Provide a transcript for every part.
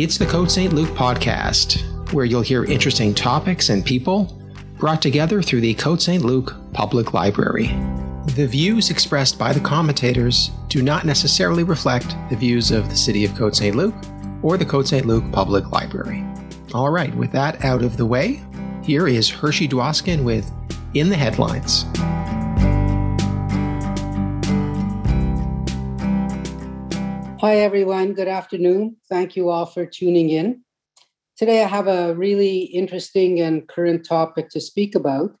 It's the Côte Saint-Luc podcast, where you'll hear interesting topics and people brought together through the Côte Saint-Luc Public Library. The views expressed by the commentators do not necessarily reflect the views of the City of Côte Saint-Luc or the Côte Saint-Luc Public Library. All right, with that out of the way, here is Hershey Dwoskin with In the Headlines. Hi, everyone. Good afternoon. Thank you all for tuning in. Today, I have a really interesting and current topic to speak about,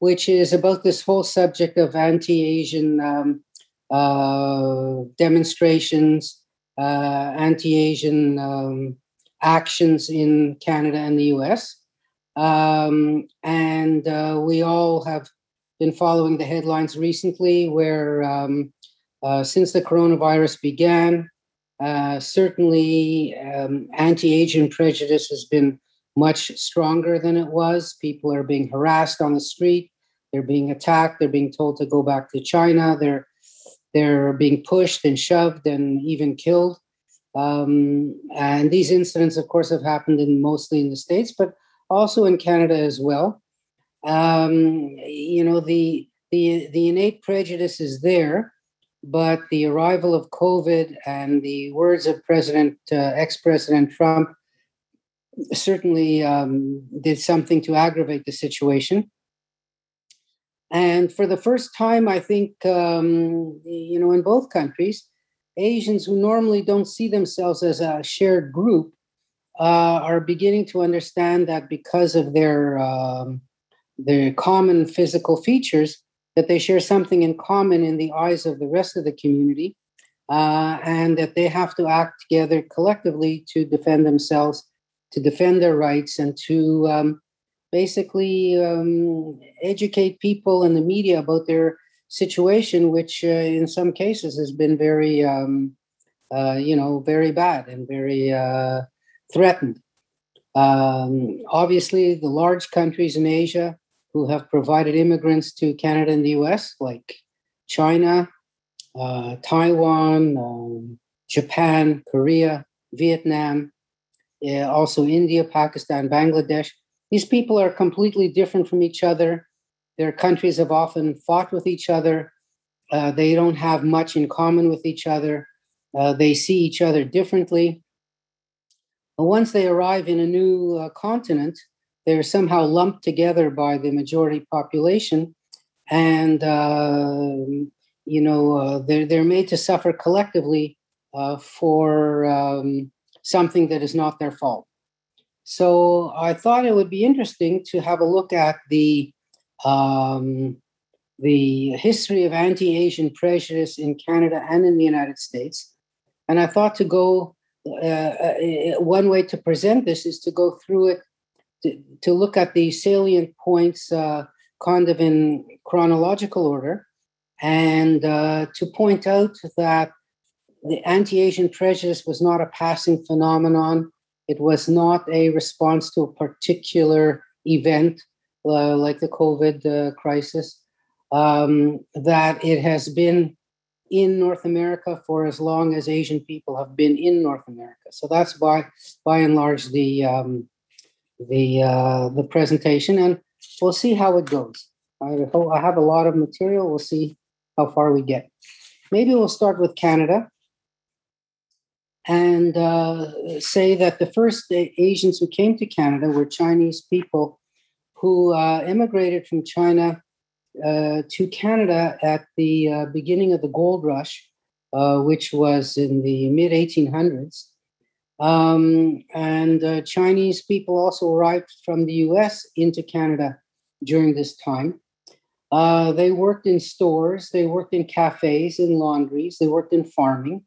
which is about this whole subject of anti Asian um, uh, demonstrations, uh, anti Asian um, actions in Canada and the US. Um, and uh, we all have been following the headlines recently where um, uh, since the coronavirus began, uh, certainly, um, anti Asian prejudice has been much stronger than it was. People are being harassed on the street, they're being attacked, they're being told to go back to China, they're, they're being pushed and shoved and even killed. Um, and these incidents, of course, have happened in mostly in the States, but also in Canada as well. Um, you know, the, the, the innate prejudice is there but the arrival of COVID and the words of President, uh, ex-President Trump, certainly um, did something to aggravate the situation. And for the first time, I think, um, you know, in both countries, Asians who normally don't see themselves as a shared group uh, are beginning to understand that because of their um, their common physical features, that they share something in common in the eyes of the rest of the community, uh, and that they have to act together collectively to defend themselves, to defend their rights, and to um, basically um, educate people and the media about their situation, which uh, in some cases has been very, um, uh, you know, very bad and very uh, threatened. Um, obviously, the large countries in Asia who have provided immigrants to Canada and the US, like China, uh, Taiwan, um, Japan, Korea, Vietnam, uh, also India, Pakistan, Bangladesh. These people are completely different from each other. Their countries have often fought with each other. Uh, they don't have much in common with each other. Uh, they see each other differently. But once they arrive in a new uh, they're somehow lumped together by the majority population, and uh, you know uh, they're they're made to suffer collectively uh, for um, something that is not their fault. So I thought it would be interesting to have a look at the um, the history of anti-Asian prejudice in Canada and in the United States, and I thought to go. Uh, uh, one way to present this is to go through it to, look at the salient points uh, kind of in chronological order and uh, to point out that the anti Asian prejudice was not a passing phenomenon. It was not a response to a particular event uh, like the COVID uh, crisis. Um, that it has been in North America for as long as Asian people have been in North America. So that's by by and large the um, the uh, the presentation, and we'll see how it goes. I I have a lot of material. We'll see how far we get. Maybe we'll start with Canada and uh, say that the first Asians who came to Canada were Chinese people who uh, immigrated from China uh, to Canada at the uh, beginning of the gold rush, uh, which was in the mid 1800s. Um, and uh, Chinese people also arrived from the US into Canada during this time. Uh, they worked in stores, they worked in cafes, in laundries, they worked in farming,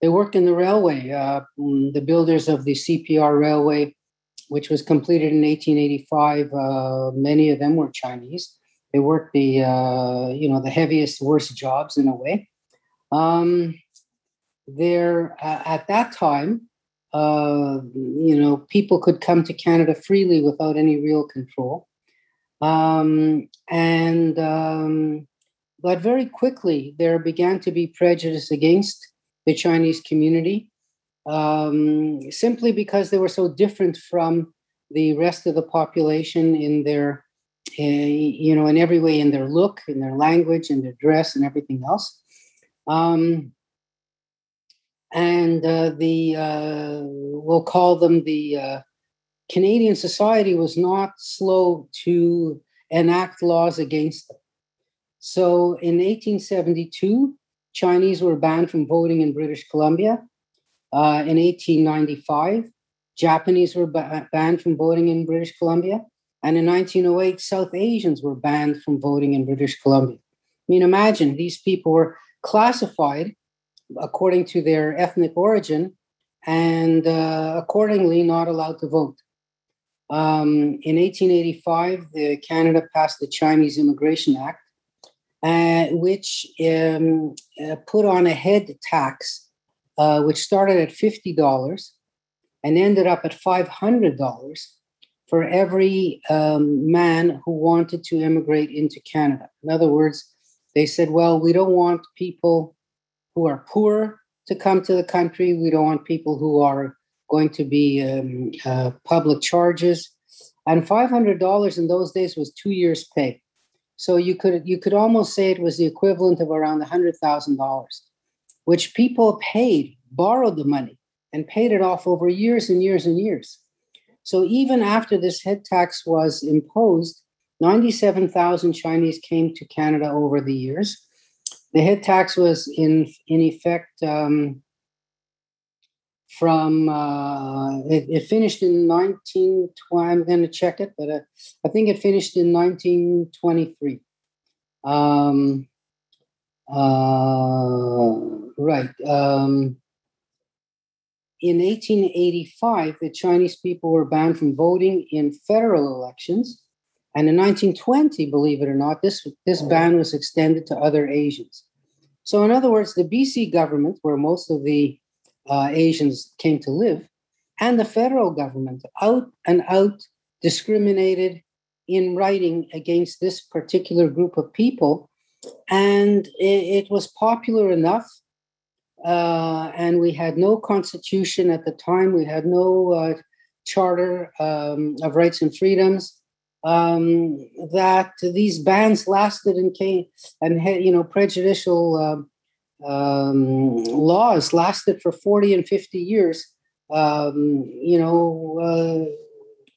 they worked in the railway. Uh, mm, the builders of the CPR railway, which was completed in 1885, uh, many of them were Chinese. They worked the uh, you know the heaviest, worst jobs in a way. Um, there at that time, uh, you know, people could come to Canada freely without any real control. Um, and um, but very quickly there began to be prejudice against the Chinese community. um, simply because they were so different from the rest of the population in their, uh, you know, in every way, in their look, in their language, in their dress, and everything else. Um, and uh, the uh, we'll call them the uh, Canadian society was not slow to enact laws against them. So in 1872, Chinese were banned from voting in British Columbia. Uh, in 1895, Japanese were ba- banned from voting in British Columbia. And in 1908, South Asians were banned from voting in British Columbia. I mean, imagine these people were classified according to their ethnic origin and uh, accordingly not allowed to vote. Um, in 1885, the Canada passed the Chinese Immigration Act, uh, which um, uh, put on a head tax, uh, which started at $50 and ended up at $500 for every um, man who wanted to immigrate into Canada. In other words, they said, well, we don't want people who are poor to come to the country. We don't want people who are going to be um, uh, public charges. And $500 in those days was two years' pay. So you could you could almost say it was the equivalent of around $100,000, which people paid, borrowed the money, and paid it off over years and years and years. So even after this head tax was imposed, 97,000 Chinese came to Canada over the years. The head tax was in in effect um, from uh, it, it, finished in 1920. I'm going to check it, but uh, I think it finished in 1923. Um, uh, right. Um, in 1885, the Chinese people were banned from voting in federal elections. And in 1920, believe it or not, this, this ban was extended to other Asians. So, in other words, the BC government, where most of the uh, Asians came to live, and the federal government out and out discriminated in writing against this particular group of people. And it, it was popular enough. Uh, and we had no constitution at the time, we had no uh, charter um, of rights and freedoms. Um, that these bans lasted and came and had, you know prejudicial um, um, laws lasted for 40 and 50 years, um, you know, uh,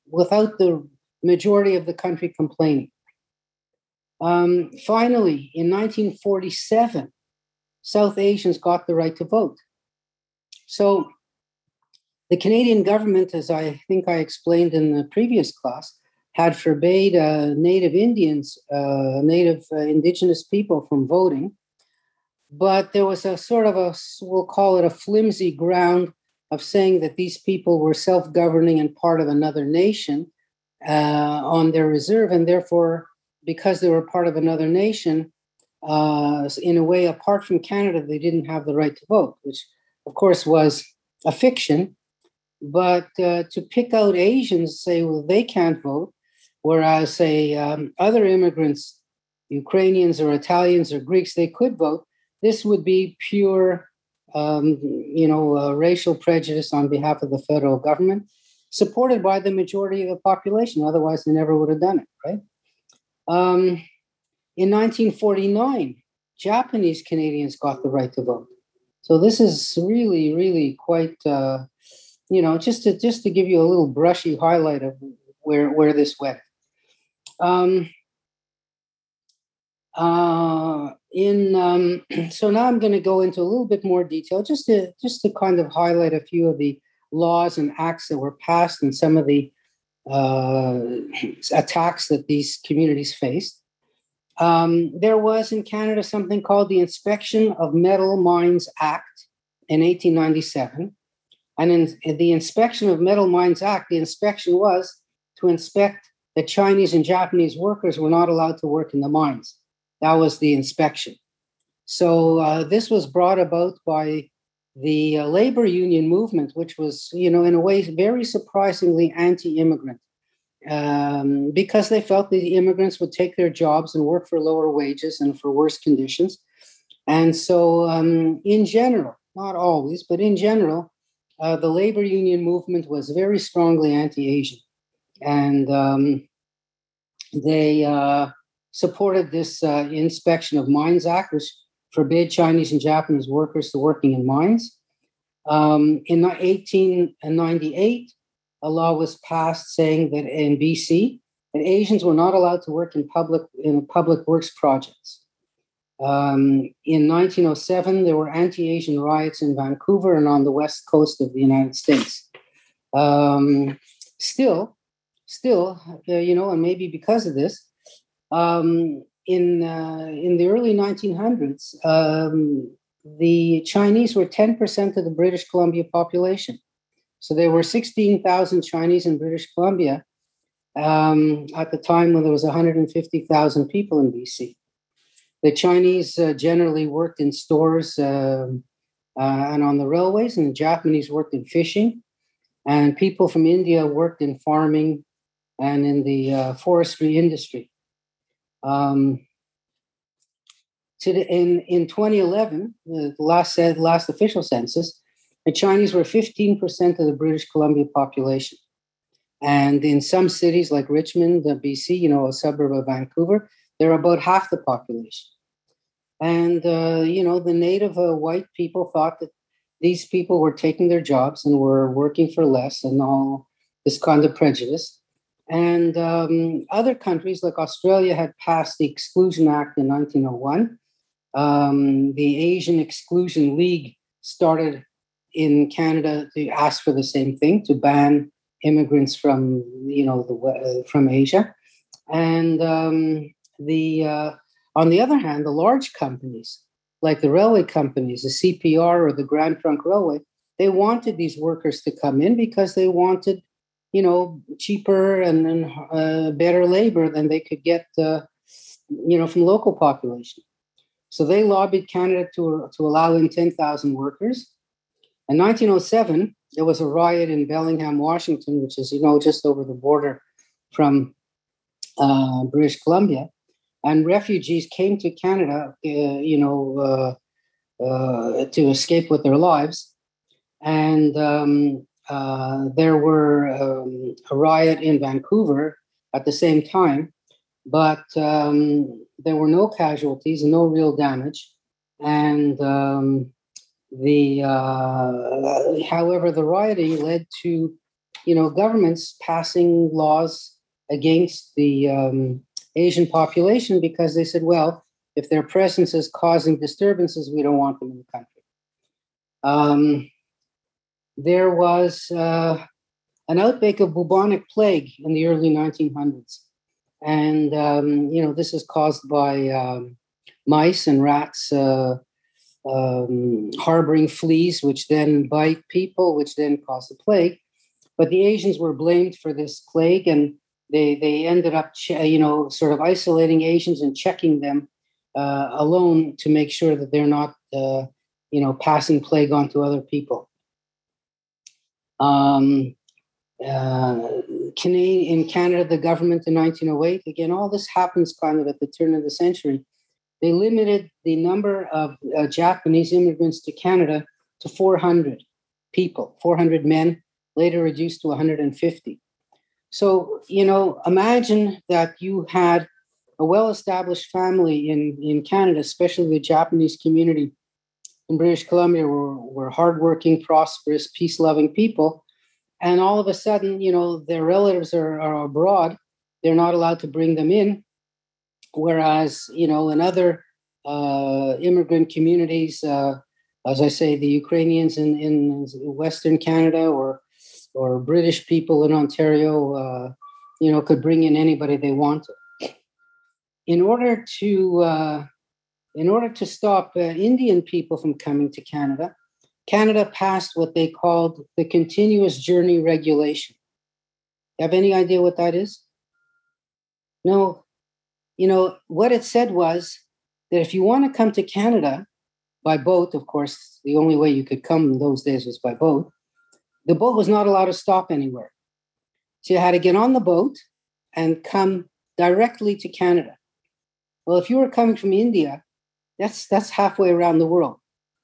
without the majority of the country complaining. Um, finally, in 1947, South Asians got the right to vote. So the Canadian government, as I think I explained in the previous class, had forbade uh, Native Indians, uh, Native uh, Indigenous people from voting. But there was a sort of a we'll call it a flimsy ground of saying that these people were self-governing and part of another nation uh, on their reserve. And therefore because they were part of another nation uh, in a way apart from canada they didn't have the right to vote which of course was a fiction. But uh, to pick out asians say well they can't vote whereas say um, other immigrants ukrainians or italians or greeks they could vote this would be pure, um, you know, uh, racial prejudice on behalf of the federal government, supported by the majority of the population. Otherwise, they never would have done it, right? Um, in 1949, Japanese Canadians got the right to vote. So this is really, really quite, uh, you know, just to just to give you a little brushy highlight of where where this went. Um, uh, in um, so now I'm going to go into a little bit more detail, just to just to kind of highlight a few of the laws and acts that were passed and some of the uh, attacks that these communities faced. Um, there was in Canada something called the Inspection of Metal Mines Act in 1897. And in, in the Inspection of Metal Mines Act, the inspection was to inspect that Chinese and Japanese workers were not allowed to work in the mines. That was the inspection. So uh, this was brought about by the uh, labor union movement, which was, you know, in a way, very surprisingly anti-immigrant, um, because they felt that the immigrants would take their jobs and work for lower wages and for worse conditions. And so, um, in general, not always, but in general, uh, the labor union movement was very strongly anti-Asian, and um, they uh, supported this uh, Inspection of Mines Act, which forbade Chinese and Japanese workers to working in mines. Um, in 1898, a law was passed saying that in BC, that Asians were not allowed to work in public in public works projects. Um, in 1907, there were anti-Asian riots in Vancouver and on the west coast of the United States. Um, still, still, uh, you know, and maybe because of this, um, in uh, in the early 1900s, um, the Chinese were 10% of the British Columbia population. So there were 16,000 Chinese in British Columbia um, at the time when there was 150,000 people in BC. The Chinese uh, generally worked in stores uh, uh, and on the railways, and the Japanese worked in fishing. And people from India worked in farming and in the uh, forestry industry. Um, the, in, in 2011, the last, last official census, the Chinese were 15% of the British Columbia population. And in some cities like Richmond, the BC, you know, a suburb of Vancouver, they're about half the population. And, uh, you know, the native uh, white people thought that these people were taking their jobs and were working for less and all this kind of prejudice. And um, other countries like Australia had passed the Exclusion Act in 1901. Um, the Asian Exclusion League started in Canada to ask for the same thing to ban immigrants from you know the uh, from Asia, and um, the uh, on the other hand, the large companies, like the railway companies, the CPR or the Grand Trunk Railway, they wanted these workers to come in because they wanted, you know, cheaper and, and uh, better labor than they could get, uh, you know, from local population. So they lobbied Canada to, to allow in 10,000 workers. In 1907, there was a riot in Bellingham, Washington, which is, you know, just over the border from uh, British Columbia and refugees came to Canada, uh, you know, uh, uh, to escape with their lives. And um, uh, there were um, a riot in Vancouver at the same time, but um, there were no casualties no real damage. And um, the, uh, however, the rioting led to, you know, governments passing laws against the um, Asian population because they said, well, if their presence is causing disturbances, we don't want them in the country. There was uh, an outbreak of bubonic plague in the early 1900s. And, um, you know, this is caused by um, mice and rats uh, um, harboring fleas, which then bite people, which then cause the plague. But the Asians were blamed for this plague, and they they ended up you know sort of isolating Asians and checking them uh, alone to make sure that they're not uh, you know passing plague on to other people. Um, uh, in Canada, the government in 1908, again, all this happens kind of at the turn of the century. They limited the number of uh, Japanese immigrants to Canada to 400 people, 400 men, later reduced to 150. So, you know, imagine that you had a well established family in, in Canada, especially the Japanese community in British Columbia, were, were hardworking, prosperous, peace loving people. And all of a sudden, you know, their relatives are, are abroad. They're not allowed to bring them in. Whereas, you know, in other uh, immigrant communities, uh, as I say, the Ukrainians in, in Western Canada or or British people in Ontario, uh, you know, could bring in anybody they wanted. In order to uh, in order to stop uh, Indian people from coming to Canada, Canada passed what they called the Continuous Journey Regulation. Have any idea what that is? No. You know, what it said was that if you want to come to Canada by boat, of course, the only way you could come in those days was by boat, the boat was not allowed to stop anywhere. So you had to get on the boat and come directly to Canada. Well, if you were coming from India, that's that's halfway around the world.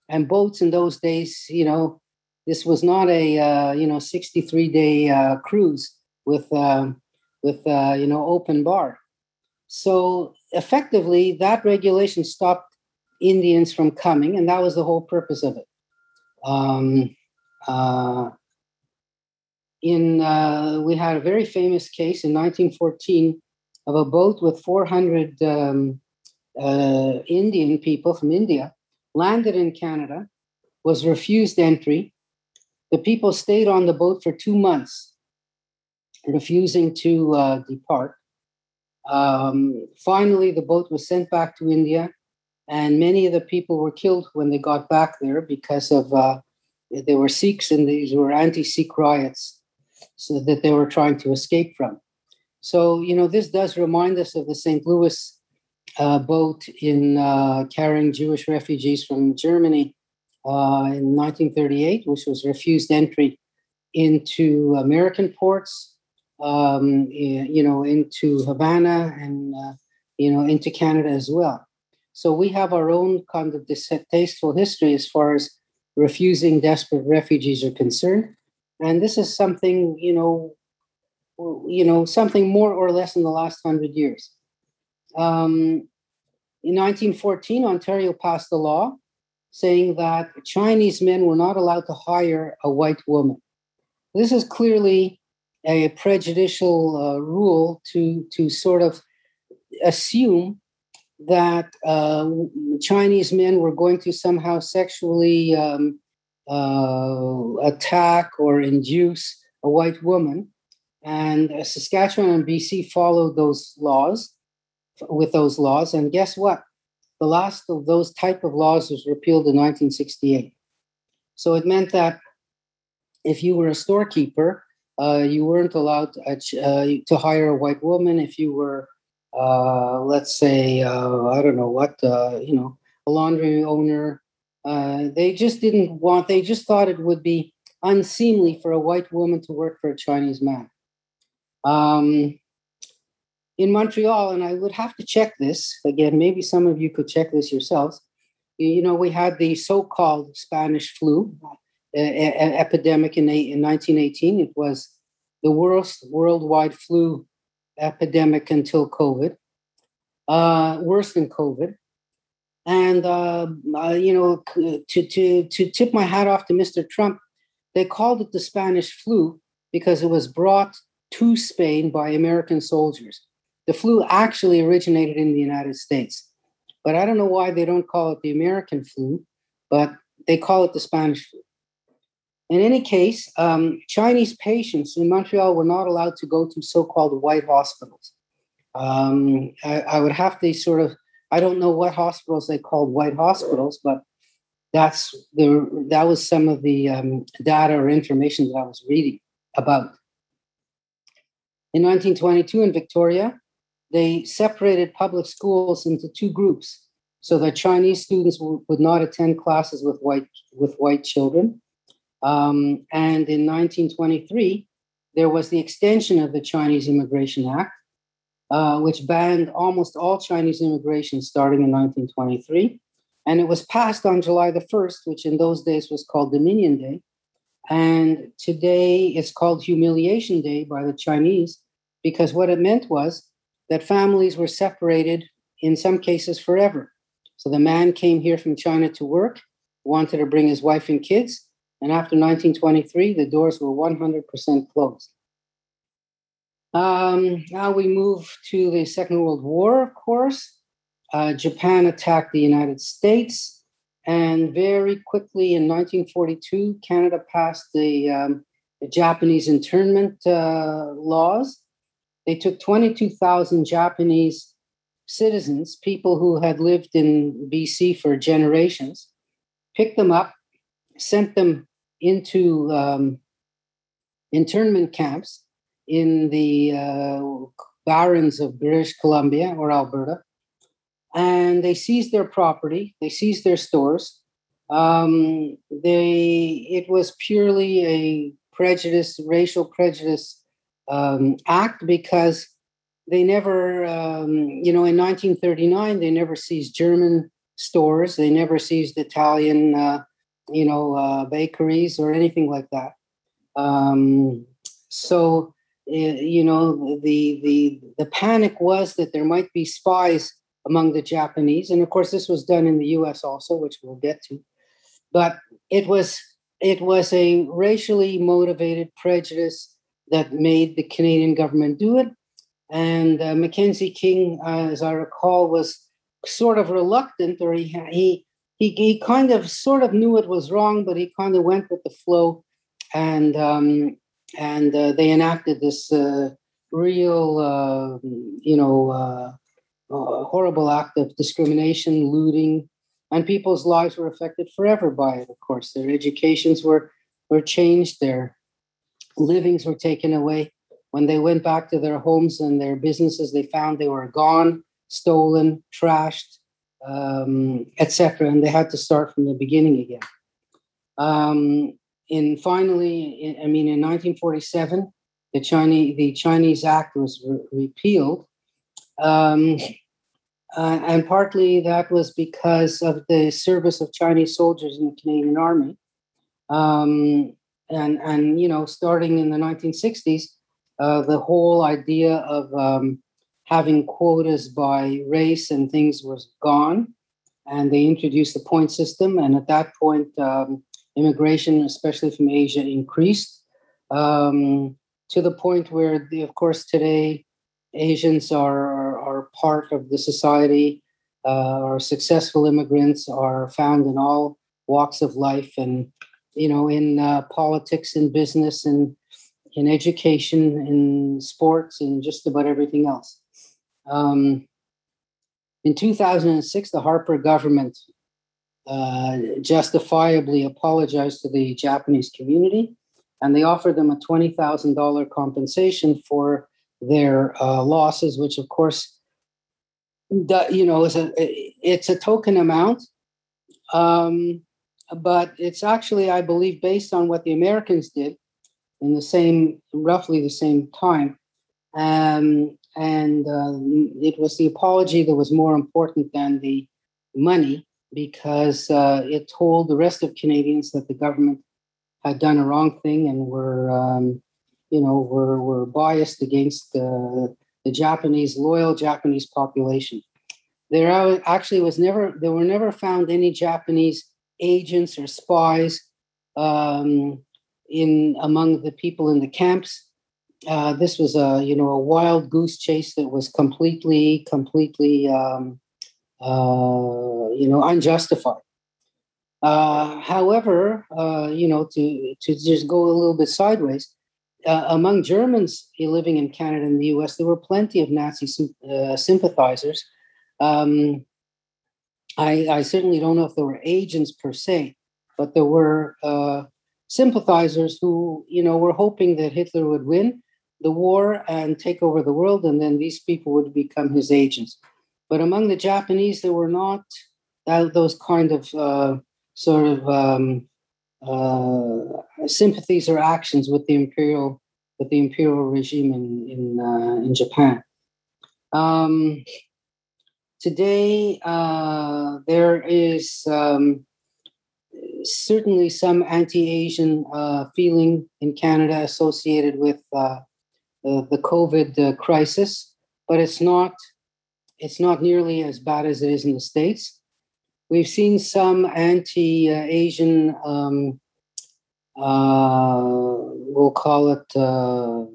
And boats in those days, you know, This was not a uh, you know 63 day uh, cruise with uh, with uh, you know open bar. So effectively, that regulation stopped Indians from coming, and that was the whole purpose of it. Um, uh, in uh, we had a very famous case in 1914 of a boat with 400 um, uh, Indian people from India landed in Canada, was refused entry. The people stayed on the boat for two months, refusing to uh, depart. Um, finally, the boat was sent back to India, and many of the people were killed when they got back there because of uh, they were Sikhs and these were anti-Sikh riots, so that they were trying to escape from. So you know this does remind us of the St. Louis uh, boat in uh, carrying Jewish refugees from Germany uh, in 1938, which was refused entry into American ports, um, you know, into Havana and uh, you know into Canada as well. So we have our own kind of distasteful history as far as refusing desperate refugees are concerned, and this is something you know, you know, something more or less in the last hundred years. Um, in 1914, Ontario passed a law saying that Chinese men were not allowed to hire a white woman. This is clearly a prejudicial uh, rule to, to sort of assume that uh, Chinese men were going to somehow sexually um, uh, attack or induce a white woman. And Saskatchewan and BC followed those laws with those laws. And guess what? The last of those type of laws was repealed in 1968. So it meant that if you were a storekeeper, uh, you weren't allowed to, uh, to, hire a white woman. If you were, uh, let's say, uh, I don't know what, uh, you know, a laundry owner, uh, they just didn't want. They just thought it would be unseemly for a white woman to work for a Chinese man. Um, in Montreal, and I would have to check this again. Maybe some of you could check this yourselves. You know, we had the so-called Spanish flu uh, epidemic in, in 1918. It was the worst worldwide flu epidemic until COVID, uh, worse than COVID. And uh, you know, to to to tip my hat off to Mr. Trump, they called it the Spanish flu because it was brought to Spain by American soldiers. The flu actually originated in the United States. But I don't know why they don't call it the American flu, but they call it the Spanish flu. In any case, um, Chinese patients in Montreal were not allowed to go to so called white hospitals. Um, I, I, would have to sort of, I don't know what hospitals they called white hospitals, but that's the, that was some of the um, data or information that I was reading about. In 1922 in Victoria, they separated public schools into two groups so that Chinese students w- would not attend classes with white with white children. Um, and in 1923, there was the extension of the Chinese Immigration Act, uh, which banned almost all Chinese immigration starting in 1923. And it was passed on July the 1st, which in those days was called Dominion Day. And today it's called Humiliation Day by the Chinese, because what it meant was that families were separated in some cases forever. So the man came here from China to work, wanted to bring his wife and kids, and after 1923, the doors were 100% closed. Um, now we move to the Second World War, of course. Uh, Japan attacked the United States, and very quickly in 1942, Canada passed the, um, the Japanese internment uh, laws, they took 22,000 Japanese citizens, people who had lived in BC for generations, picked them up, sent them into um, internment camps in the uh, barrens of British Columbia or Alberta, and they seized their property. They seized their stores. Um, they it was purely a prejudice, racial prejudice um, act because they never, um, you know, in 1939, they never seized German stores, they never seized Italian uh, you know, uh, bakeries or anything like that. Um, so, you know, the the the panic was that there might be spies among the Japanese, and of course, this was done in the U.S. also, which we'll get to. But it was it was a racially motivated prejudice that made the Canadian government do it. And uh, Mackenzie King, uh, as I recall, was sort of reluctant, or he, he he he kind of sort of knew it was wrong, but he kind of went with the flow, and um, and uh, they enacted this uh, real, uh, you know, uh, horrible act of discrimination, looting, and people's lives were affected forever by it. Of course, their educations were were changed, their livings were taken away. When they went back to their homes and their businesses, they found they were gone, stolen, trashed, um, etc. And they had to start from the beginning again. Um, and finally, in, I mean, in 1947, the Chinese the Chinese Act was re- repealed, um, uh, and partly that was because of the service of Chinese soldiers in the Canadian Army. Um, and and you know, starting in the 1960s, uh, the whole idea of um, having quotas by race and things was gone. And they introduced the point system. And at that point, um, immigration, especially from Asia, increased um, to the point where, the, of course, today Asians are, are part of the society. Uh, our successful immigrants are found in all walks of life and, you know, in uh, politics and business and in education, in sports, and just about everything else. Um, in 2006, the Harper government uh, justifiably apologized to the Japanese community, and they offered them a $20,000 compensation for their uh, losses, which, of course, you know, is a it's a token amount, um, but it's actually, I believe, based on what the Americans did in the same, roughly the same time. Um, and uh, it was the apology that was more important than the money because uh, it told the rest of Canadians that the government had done a wrong thing and were, um, you know, were, were biased against the, the Japanese, loyal Japanese population. There actually was never, there were never found any Japanese agents or spies um, in among the people in the camps uh, this was a you know a wild goose chase that was completely completely um, uh, you know unjustified. Uh, however, uh, you know to to just go a little bit sideways, uh, among Germans living in Canada and the U.S., there were plenty of Nazi sympathizers. Um, I, I, certainly don't know if there were agents per se, but there were sympathizers who you know were hoping that Hitler would win the war and take over the world, and then these people would become his agents. But among the Japanese, there were not that, those kind of uh, sort of um, uh, sympathies or actions with the imperial with the imperial regime in in, uh, in Japan. Um, today, uh, there is um, certainly some anti-Asian uh, feeling in Canada associated with uh, the, the COVID uh, crisis, but it's not it's not nearly as bad as it is in the states. We've seen some anti-Asian, um, uh, we'll call it uh,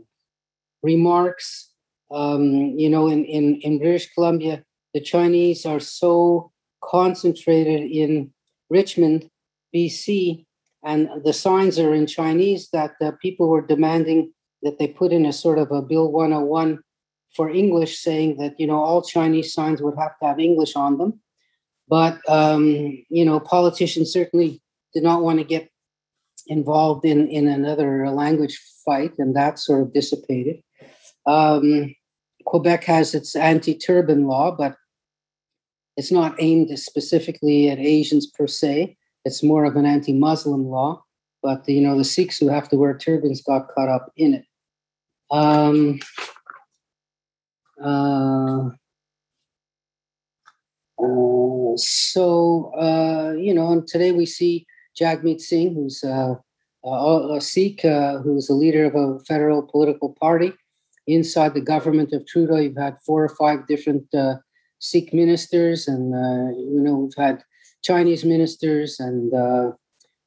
remarks. Um, you know, in, in, in British Columbia, the Chinese are so concentrated in Richmond, BC, and the signs are in Chinese that uh, people were demanding that they put in a sort of a Bill 101 for English, saying that you know all Chinese signs would have to have English on them. But um, you know, politicians certainly did not want to get involved in in another language fight, and that sort of dissipated. Um, Quebec has its anti-turban law, but it's not aimed specifically at Asians per se. It's more of an anti-Muslim law. But you know, the Sikhs who have to wear turbans got caught up in it. Um, uh, uh, so, uh, you know, and today we see Jagmeet Singh, who's uh, a Sikh, uh, who's the leader of a federal political party. Inside the government of Trudeau, you've had four or five different uh, Sikh ministers, and uh, you know we've had Chinese ministers, and uh,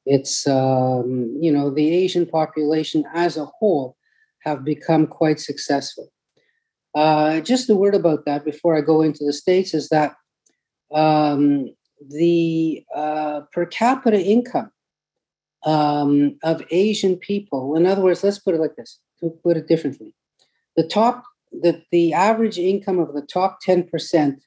it's um, you know the Asian population as a whole have become quite successful. Uh, just a word about that before I go into the states is that um, the per capita income um, of Asian people, in other words, let's put it like this, to put it differently, the top, the, the average income of the top 10%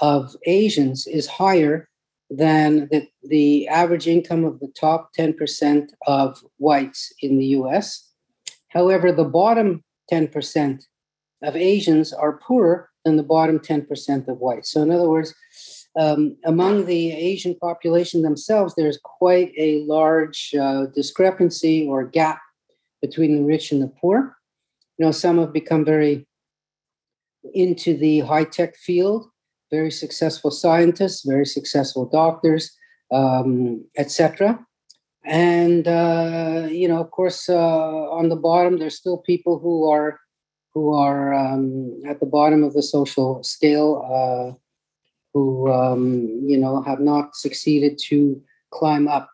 of Asians is higher than the, the average income of the top 10% of whites in the US. However, the bottom 10% of Asians are poorer than the bottom 10% of whites. So, in other words, um, among the Asian population themselves, there's quite a large uh, discrepancy or gap between the rich and the poor. You know, some have become very into the high tech field, very successful scientists, very successful doctors, um, etc. And uh, you know, of course, uh, on the bottom, there's still people who are who are um, at the bottom of the social scale, uh, who um, you know have not succeeded to climb up.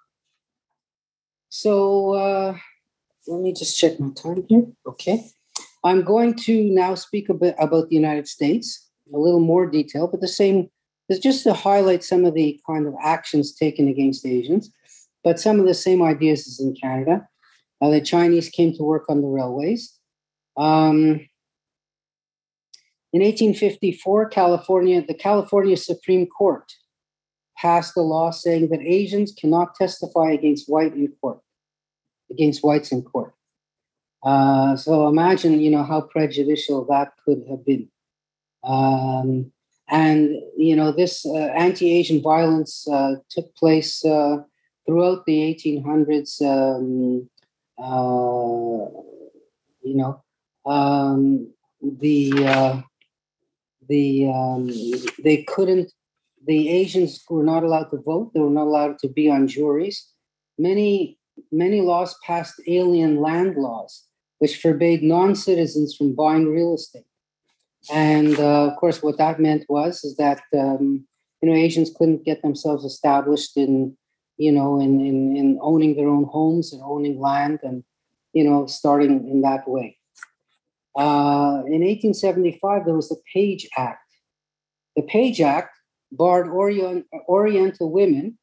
So uh, let me just check my time here. Okay, I'm going to now speak a bit about the United States, a little more detail, but the same. Is just to highlight some of the kind of actions taken against Asians, but some of the same ideas as in Canada. Uh, the Chinese came to work on the railways. Um, in 1854, California, the California Supreme Court passed a law saying that Asians cannot testify against white in court, against whites in court. Uh, so imagine, you know, how prejudicial that could have been. Um, and you know, this uh, anti-Asian violence uh, took place uh, throughout the 1800s. Um, uh, you know, um, the the um, they couldn't the asians were not allowed to vote they were not allowed to be on juries many many laws passed alien land laws which forbade non-citizens from buying real estate and uh, of course what that meant was is that um, you know asians couldn't get themselves established in you know in, in in owning their own homes and owning land and you know starting in that way uh, in 1875, there was the Page Act. The Page Act barred Orient, Oriental women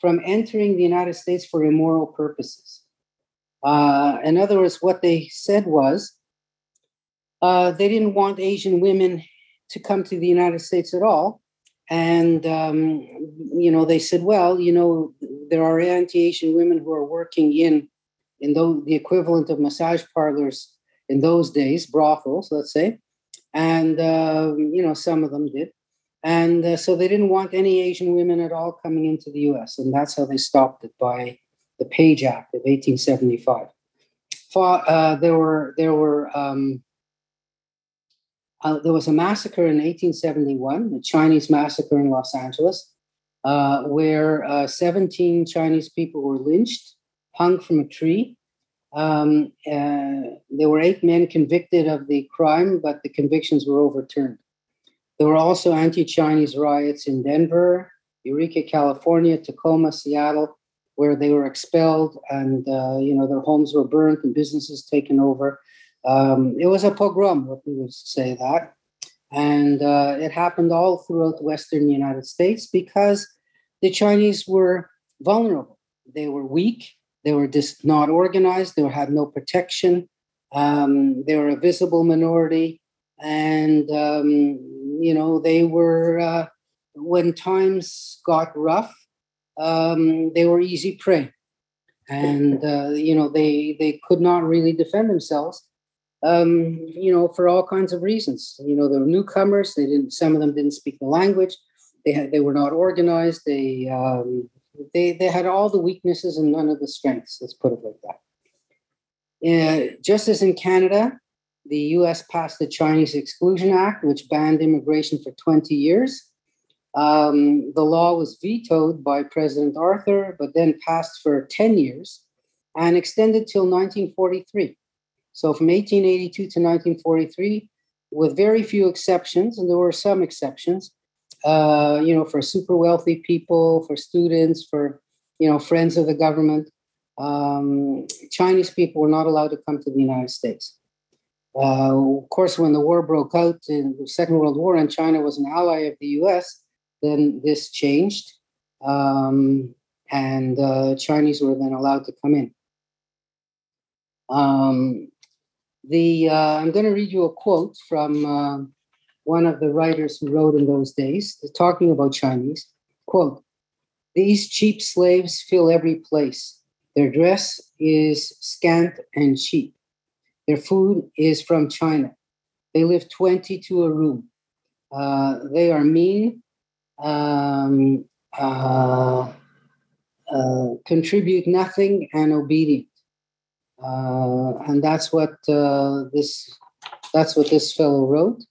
from entering the United States for immoral purposes. Uh, in other words, what they said was uh, they didn't want Asian women to come to the United States at all. And, um, you know, they said, well, you know, there are anti Asian women who are working in, in the, the equivalent of massage parlors in those days, brothels, let's say, and uh, you know some of them did, and uh, so they didn't want any Asian women at all coming into the U.S., and that's how they stopped it by the Page Act of 1875. Uh, there were there were um, uh, there was a massacre in 1871, the Chinese massacre in Los Angeles, uh, where uh, 17 Chinese people were lynched, hung from a tree, um, uh, there were eight men convicted of the crime, but the convictions were overturned. There were also anti Chinese riots in Denver, Eureka, California, Tacoma, Seattle, where they were expelled and uh, you know their homes were burnt and businesses taken over. Um, it was a pogrom, what we would say that, and uh, it happened all throughout Western United States because the Chinese were vulnerable. They were weak. They were just not organized. They had no protection. Um, they were a visible minority, and um, you know they were uh, when times got rough, um, they were easy prey, and uh, you know they they could not really defend themselves. Um, you know, for all kinds of reasons. You know, they were newcomers. They didn't. Some of them didn't speak the language. They had. They were not organized. They um, they they had all the weaknesses and none of the strengths. Let's put it like that. Uh, just as in Canada, the U.S. passed the Chinese Exclusion Act, which banned immigration for 20 years. Um, the law was vetoed by President Arthur, but then passed for 10 years and extended till 1943. So from 1882 to 1943, with very few exceptions, and there were some exceptions, uh, you know, for super wealthy people, for students, for, you know, friends of the government, um, Chinese people were not allowed to come to the United States. Uh, of course, when the war broke out in the Second World War and China was an ally of the US, then this changed. Um, and uh, Chinese were then allowed to come in. Um, the uh, I'm going to read you a quote from uh, one of the writers who wrote in those days, talking about Chinese. Quote: "These cheap slaves fill every place. Their dress is scant and cheap. Their food is from China. They live 20 to a room. Uh, they are mean, um, uh, uh, contribute nothing, and obedient. Uh, and that's what uh, this that's what this fellow wrote,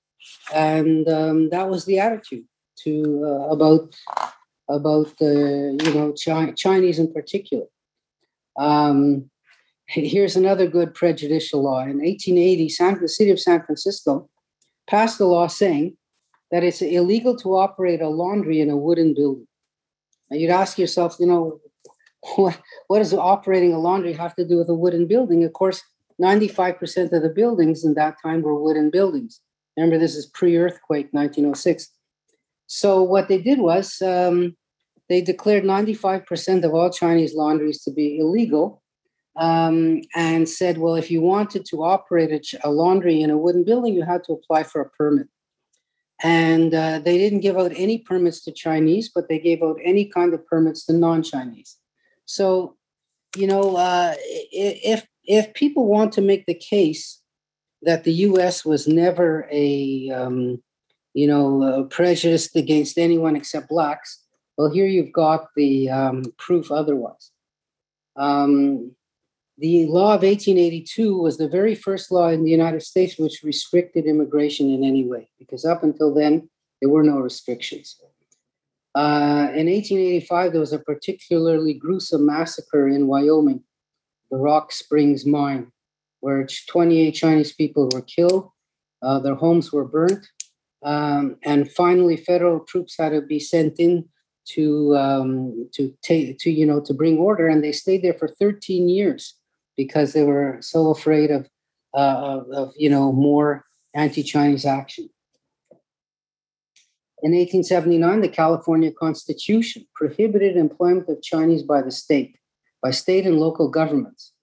and um, that was the attitude to uh, about about the you know Chi- Chinese in particular. Um, here's another good prejudicial law. In 1880, San, the city of San Francisco passed a law saying that it's illegal to operate a laundry in a wooden building. Now you'd ask yourself, you know, what, what does operating a laundry have to do with a wooden building? Of course, 95% of the buildings in that time were wooden buildings. Remember, this is pre earthquake, 1906. So, what they did was um, they declared 95% of all Chinese laundries to be illegal um, and said, well, if you wanted to operate a, a, laundry in a wooden building, you had to apply for a permit. And uh, they didn't give out any permits to Chinese, but they gave out any kind of permits to non Chinese. So, you know, uh, if if people want to make the case that the U.S. was never a um, you know uh, prejudiced against anyone except blacks, well, here you've got the um, proof otherwise. Um, the law of 1882 was the very first law in the United States which restricted immigration in any way, because up until then, there were no restrictions. Uh, in 1885, there was a particularly gruesome massacre in Wyoming, the Rock Springs Mine, where 28 Chinese people were killed, uh, their homes were burnt, um, and finally, federal troops had to be sent in to um, to take to you know to bring order, and they stayed there for 13 years because they were so afraid of uh, of, of you know more anti-Chinese action. In 1879, the California Constitution prohibited employment of Chinese by the state, by state and local governments.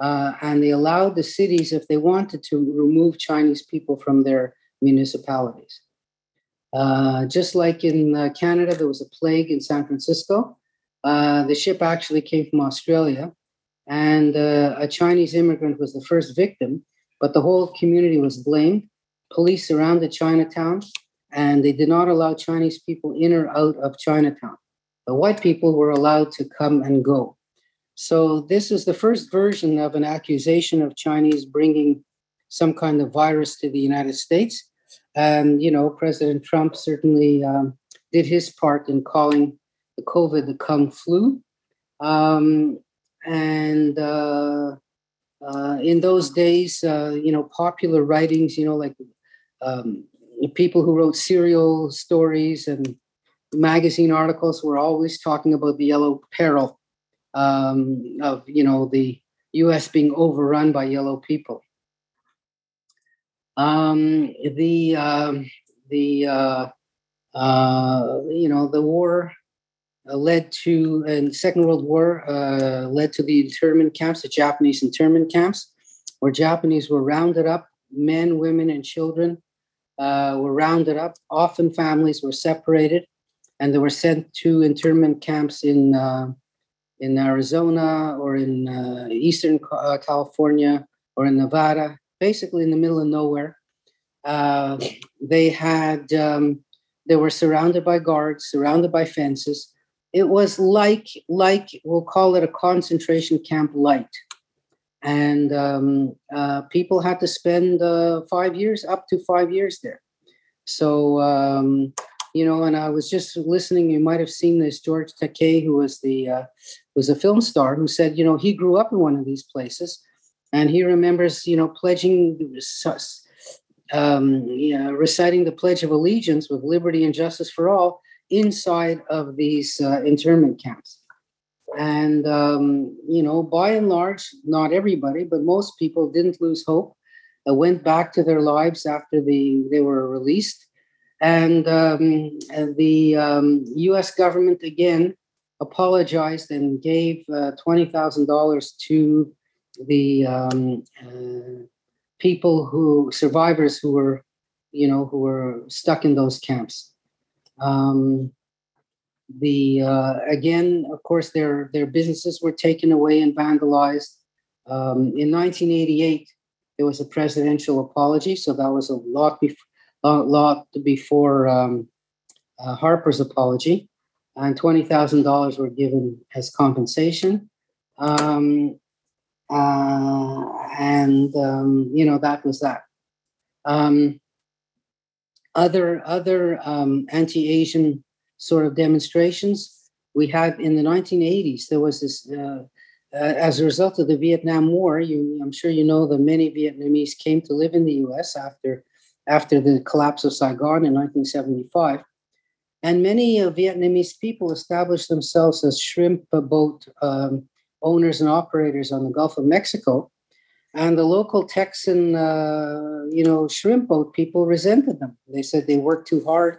Uh, and they allowed the cities, if they wanted to, remove Chinese people from their municipalities. Uh, just like in uh, Canada, there was a plague in San Francisco. Uh, the ship actually came from Australia, and uh, a Chinese immigrant was the first victim, but the whole community was blamed. Police surrounded Chinatown, and they did not allow Chinese people in or out of Chinatown. The white people were allowed to come and go. So, this is the first version of an accusation of Chinese bringing some kind of virus to the United States. And, you know, President Trump certainly um, did his part in calling the COVID the Kung flu. Um, and uh, uh, in those days, uh, you know, popular writings, you know, like um, people who wrote serial stories and magazine articles were always talking about the yellow peril um, of, you know, the U.S. being overrun by yellow people. Um, the um, the uh, uh, you know the war led to, the Second World War uh, led to the internment camps, the Japanese internment camps, where Japanese were rounded up, men, women, and children uh, were rounded up. Often families were separated, and they were sent to internment camps in uh, in Arizona or in uh, Eastern uh, California or in Nevada, basically in the middle of nowhere. they had um, they were surrounded by guards, surrounded by fences it was like like we'll call it a concentration camp light and um, uh, people had to spend uh, five years up to five years there so um, you know, and I was just listening. You might have seen this George Takei, who was the uh, was a film star, who said, you know, he grew up in one of these places, and he remembers, you know, pledging, um, reciting the Pledge of Allegiance with liberty and justice for all inside of these uh, internment camps. And um, you know, by and large, not everybody, but most people didn't lose hope. Went back to their lives after the they were released, and um, the U.S. Um, government again apologized and gave uh, twenty thousand dollars to the um, uh, people who survivors who were, you know, who were stuck in those camps. Um, the uh, again, of course, their their businesses were taken away and vandalized. Um, in 1988, there was a presidential apology, so that was a lot before lot before um, uh, Harper's apology, and twenty thousand dollars were given as compensation. Um, uh, and um, you know that was that. Other other um, anti-Asian sort of demonstrations we had in the 1980s. There was this. Uh, uh, as a result of the Vietnam War, you, I'm sure you know that many Vietnamese came to live in the U.S. after after the collapse of Saigon in 1975. And many uh, Vietnamese people established themselves as shrimp boat um, owners and operators on the Gulf of Mexico. And the local Texan, uh, you know, shrimp boat people resented them. They said they worked too hard,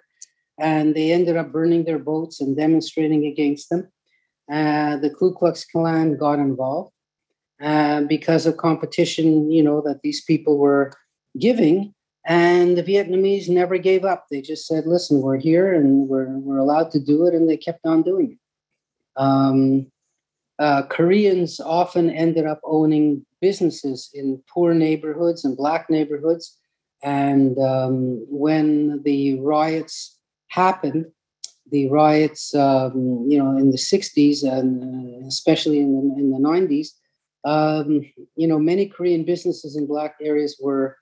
and they ended up burning their boats and demonstrating against them. Uh, the Ku Klux Klan got involved uh, because of competition, you know, that these people were giving. And the Vietnamese never gave up. They just said, listen, we're here and we're, we're allowed to do it. And they kept on doing it. Um, uh, Koreans often ended up owning businesses in poor neighborhoods and black neighborhoods. And um, when the riots happened, the riots, um, you know, in the 60s and uh, especially in the, in the 90s, um, you know, many Korean businesses in black areas were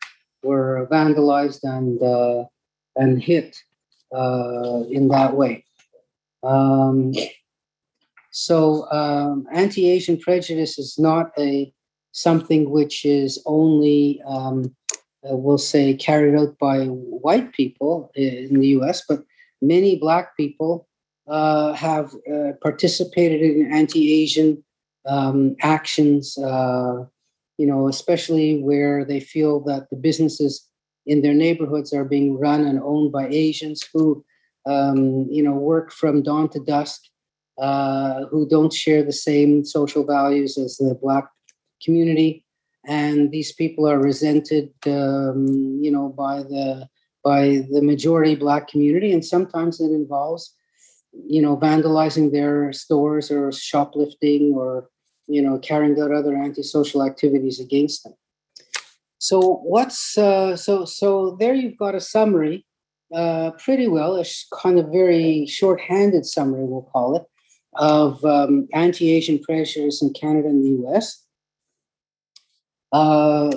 were vandalized and uh, and hit uh, in that way. Um, so um, anti-Asian prejudice is not a something which is only, um, uh, we'll say, carried out by white people in the U.S., but many black people uh, have uh, participated in anti-Asian um, actions. Uh, you know, especially where they feel that the businesses in their neighborhoods are being run and owned by Asians who, um, you know, work from dawn to dusk uh, who don't share the same social values as the Black community, and these people are resented, um, you know, by the by the majority Black community, and sometimes it involves, you know, vandalizing their stores or shoplifting or you know carrying out other antisocial activities against them. So what's uh, so so there you've got a summary, uh, pretty well, a kind of very short-handed summary, we'll call it, of um, anti Asian pressures in Canada and the US. Uh,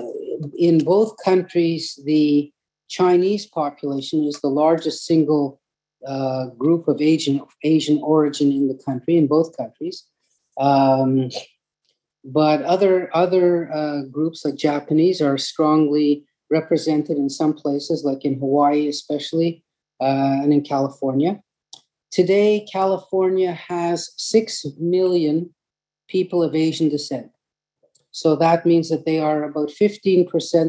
in both countries, the Chinese population is the largest single uh, group of Asian, Asian origin in the country, in both countries. Um, but other, other uh, groups like Japanese are strongly represented in some places, like in Hawaii, especially, uh, and in California. Today, California has 6 million people of Asian descent. So that means that they are about 15%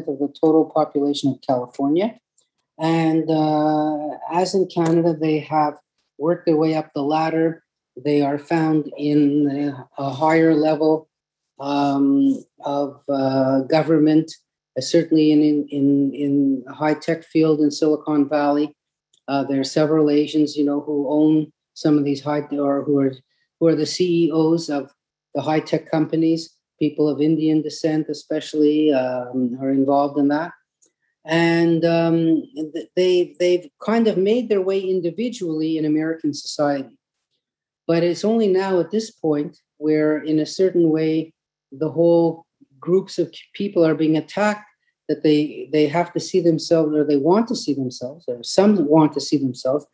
of the total population of California. And uh, as in Canada, they have worked their way up the ladder. They are found in a higher level um, of uh, government, uh, certainly in, in, in, high tech field in Silicon Valley. Uh, there are several Asians, you know, who own some of these high or who are who are the CEOs of the high tech companies. People of Indian descent, especially, um, are involved in that, and um, they they've kind of made their way individually in American society. But it's only now at this point where, in a certain way, the whole groups of people are being attacked that they they have to see themselves or they want to see themselves or some want to see themselves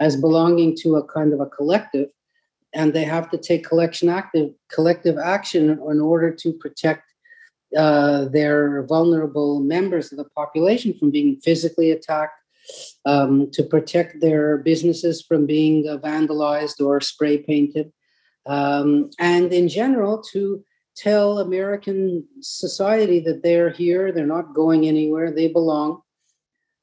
as belonging to a kind of a collective, and they have to take collection active collective action in order to protect uh, their vulnerable members of the population from being physically attacked, um, to protect their businesses from being uh, vandalized or spray painted, um, and in general to tell American society that they're here, they're not going anywhere, they belong.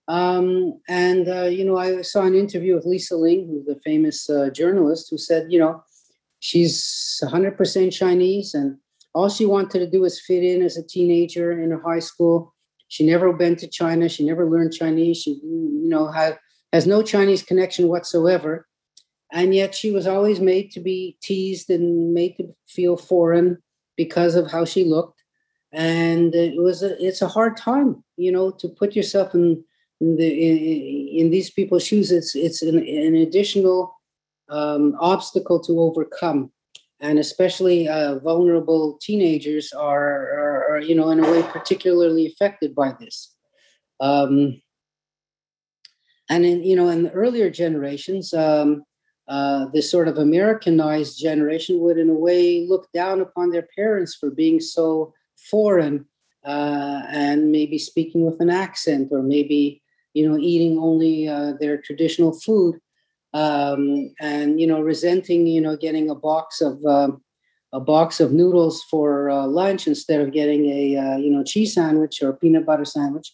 Um, and, uh, you know, I saw an interview with Lisa Ling, who's a famous uh, journalist, who said, you know, she's 100% Chinese and all she wanted to do was fit in as a teenager in her high school. She never been to China. She never learned Chinese. She, you know, had, has no Chinese connection whatsoever. And yet she was always made to be teased and made to feel foreign because of how she looked and it was a, it's a hard time you know to put yourself in, in the in, in, these people's shoes it's it's an, an additional um, obstacle to overcome. And especially uh, vulnerable teenagers are, are, are, you know in a way particularly affected by this. Um, and in you know in the earlier generations um, uh, this sort of Americanized generation would, in a way, look down upon their parents for being so foreign uh, and maybe speaking with an accent or maybe, you know, eating only uh, their traditional food um, and, you know, resenting, you know, getting a box of um, a box of noodles for uh, lunch instead of getting a, uh, you know, cheese sandwich or peanut butter sandwich.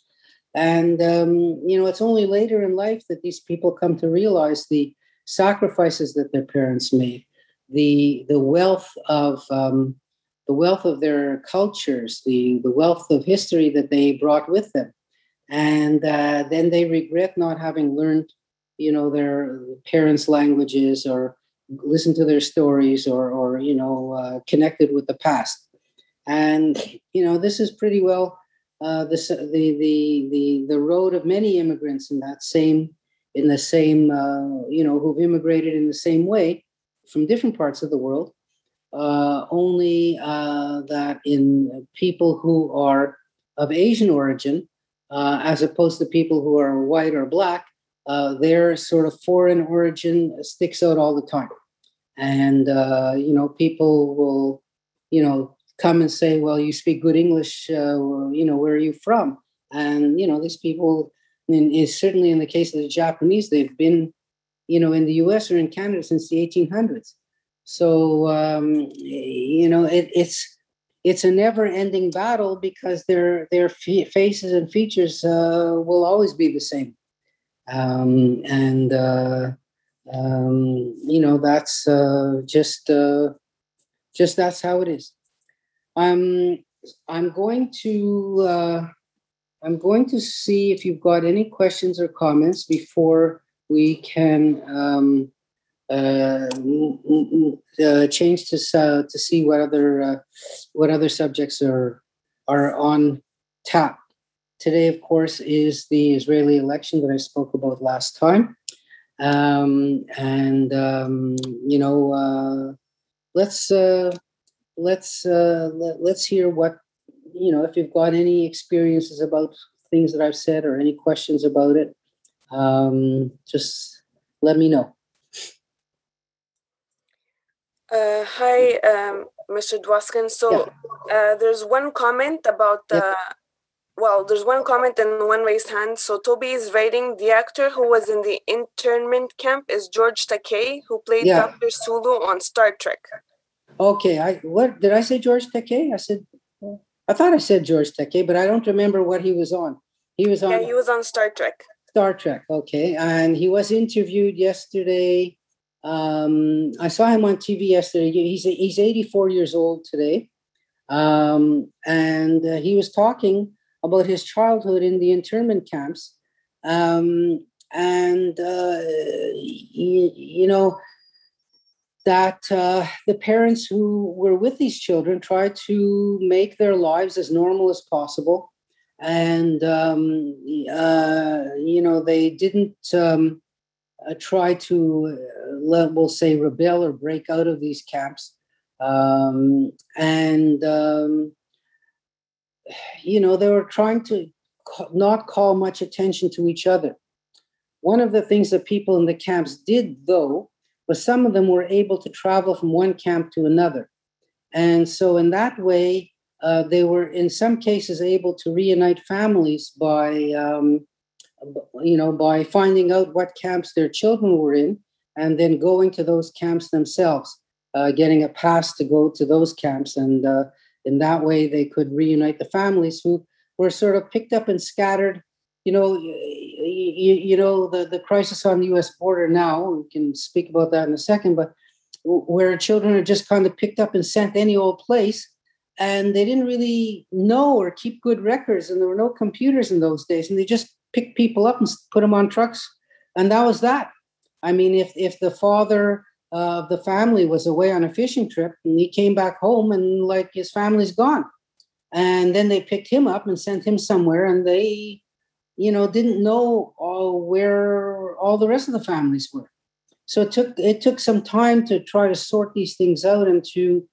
And, um, you know, it's only later in life that these people come to realize the sacrifices that their parents made, the the wealth of um, the wealth of their cultures, the the wealth of history that they brought with them, and uh, then they regret not having learned, you know, their parents' languages or listened to their stories or or you know uh, connected with the past, and you know this is pretty well. Uh, this, the, the the the road of many immigrants in that same in the same, uh, you know, who've immigrated in the same way from different parts of the world. Uh, only uh, that in people who are of Asian origin, uh, as opposed to people who are white or black, uh, their sort of foreign origin sticks out all the time. And, uh, you know, people will, you know, come and say, well, you speak good English, or, you know, where are you from? And, you know, these people and certainly in the case of the Japanese, they've been, you know, in the U.S. or in Canada since the 1800s. So um, you know, it, it's it's a never-ending battle because their their faces and features uh, will always be the same, um, and uh, um, you know that's uh, just uh, just that's how it is. I'm I'm going to uh, I'm going to see if you've got any questions or comments before we can um, change to uh, to see what other uh, what other subjects are are on tap. Today, of course, is the Israeli election that I spoke about last time, um, and um, you know, uh, let's uh, let's let, let's hear what you know, if you've got any experiences about things that I've said or any questions about it, um, just let me know. Uh, hi, um, Mr. Dwoskin. So yeah. uh, there's one comment about the. Yeah. Well, there's one comment and one raised hand. So Toby is writing the actor who was in the internment camp is George Takei, who played yeah. Dr. Sulu on Star Trek. Okay, I what did I say George Takei? I said I thought I said George Takei, but I don't remember what he was on. He was on. Yeah, he was on Star Trek. Star Trek, okay, and he was interviewed yesterday. Um, I saw him on TV yesterday. He's he's 84 years old today, um, and uh, he was talking about his childhood in the internment camps. Um, and uh, you, you know, that uh, the parents who were with these children tried to make their lives as normal as possible. And, um, uh, you know, they didn't um, uh, try to, uh, let, we'll say, rebel or break out of these camps. Um, and, um, you know, they were trying to not call much attention to each other. One of the things that people in the camps did, though, was some of them were able to travel from one camp to another. And so, in that way, uh, they were in some cases able to reunite families by, um, you know, by finding out what camps their children were in and then going to those camps themselves, uh, getting a pass to go to those camps. And uh, in that way, they could reunite the families who were sort of picked up and scattered. You know, you, you know the, the crisis on the U.S. border now. We can speak about that in a second, but where children are just kind of picked up and sent any old place, and they didn't really know or keep good records, and there were no computers in those days, and they just picked people up and put them on trucks, and that was that. I mean, if if the father of the family was away on a fishing trip and he came back home and like his family's gone, and then they picked him up and sent him somewhere, and they you know, didn't know all where all the rest of the families were. So it took it took some time to try to sort these things out and to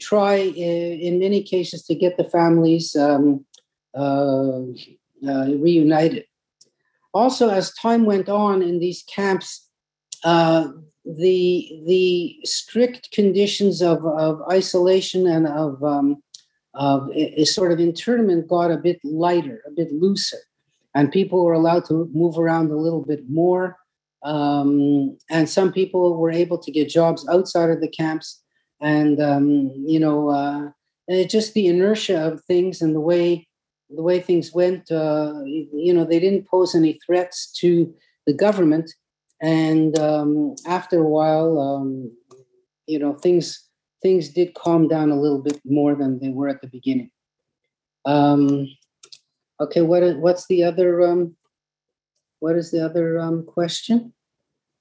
try, in many cases, to get the families um, uh, uh, reunited. Also, as time went on in these camps, uh, the the strict conditions of, of isolation and of um, of a, sort of internment got a bit lighter, a bit looser and people were allowed to move around a little bit more. Um, and some people were able to get jobs outside of the camps. And um, you know, uh, just the inertia of things and the way the way things went. Uh, you know, they didn't pose any threats to the government. And um, after a while, um, you know, things things did calm down a little bit more than they were at the beginning. Um, Okay, what what's the other um, what is the other um, question?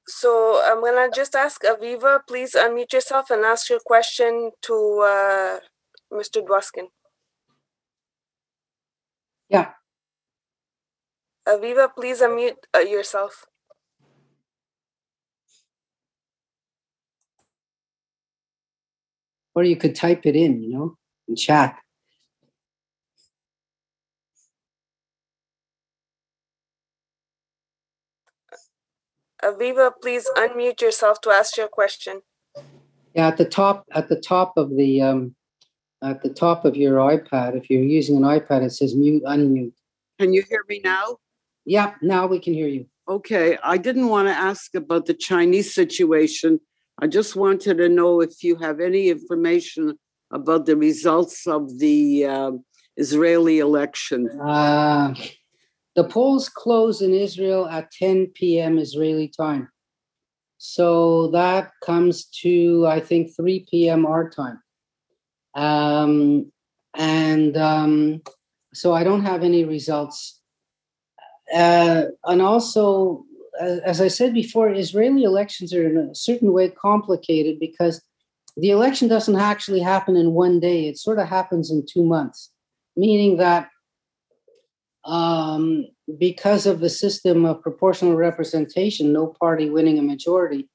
So I'm gonna just ask Aviva, please unmute yourself and ask your question to uh, Mr. Dwoskin. Yeah. Aviva, please unmute uh, yourself. Or you could type it in, you know, in chat. Aviva, please unmute yourself to ask your question. Yeah, at the top, at the top of the um, at the top of your iPad, if you're using an iPad, it says mute, unmute. Can you hear me now? Yeah, now we can hear you. Okay, I didn't want to ask about the Chinese situation. I just wanted to know if you have any information about the results of the uh, Israeli election. Uh, the polls close in Israel at 10 p.m. Israeli time. So that comes to, I think, 3 p.m. our time. Um, and um, so I don't have any results. Uh, and also, as I said before, Israeli elections are in a certain way complicated because the election doesn't actually happen in one day, it sort of happens in two months, meaning that um, because of the system of proportional representation, no party winning a majority,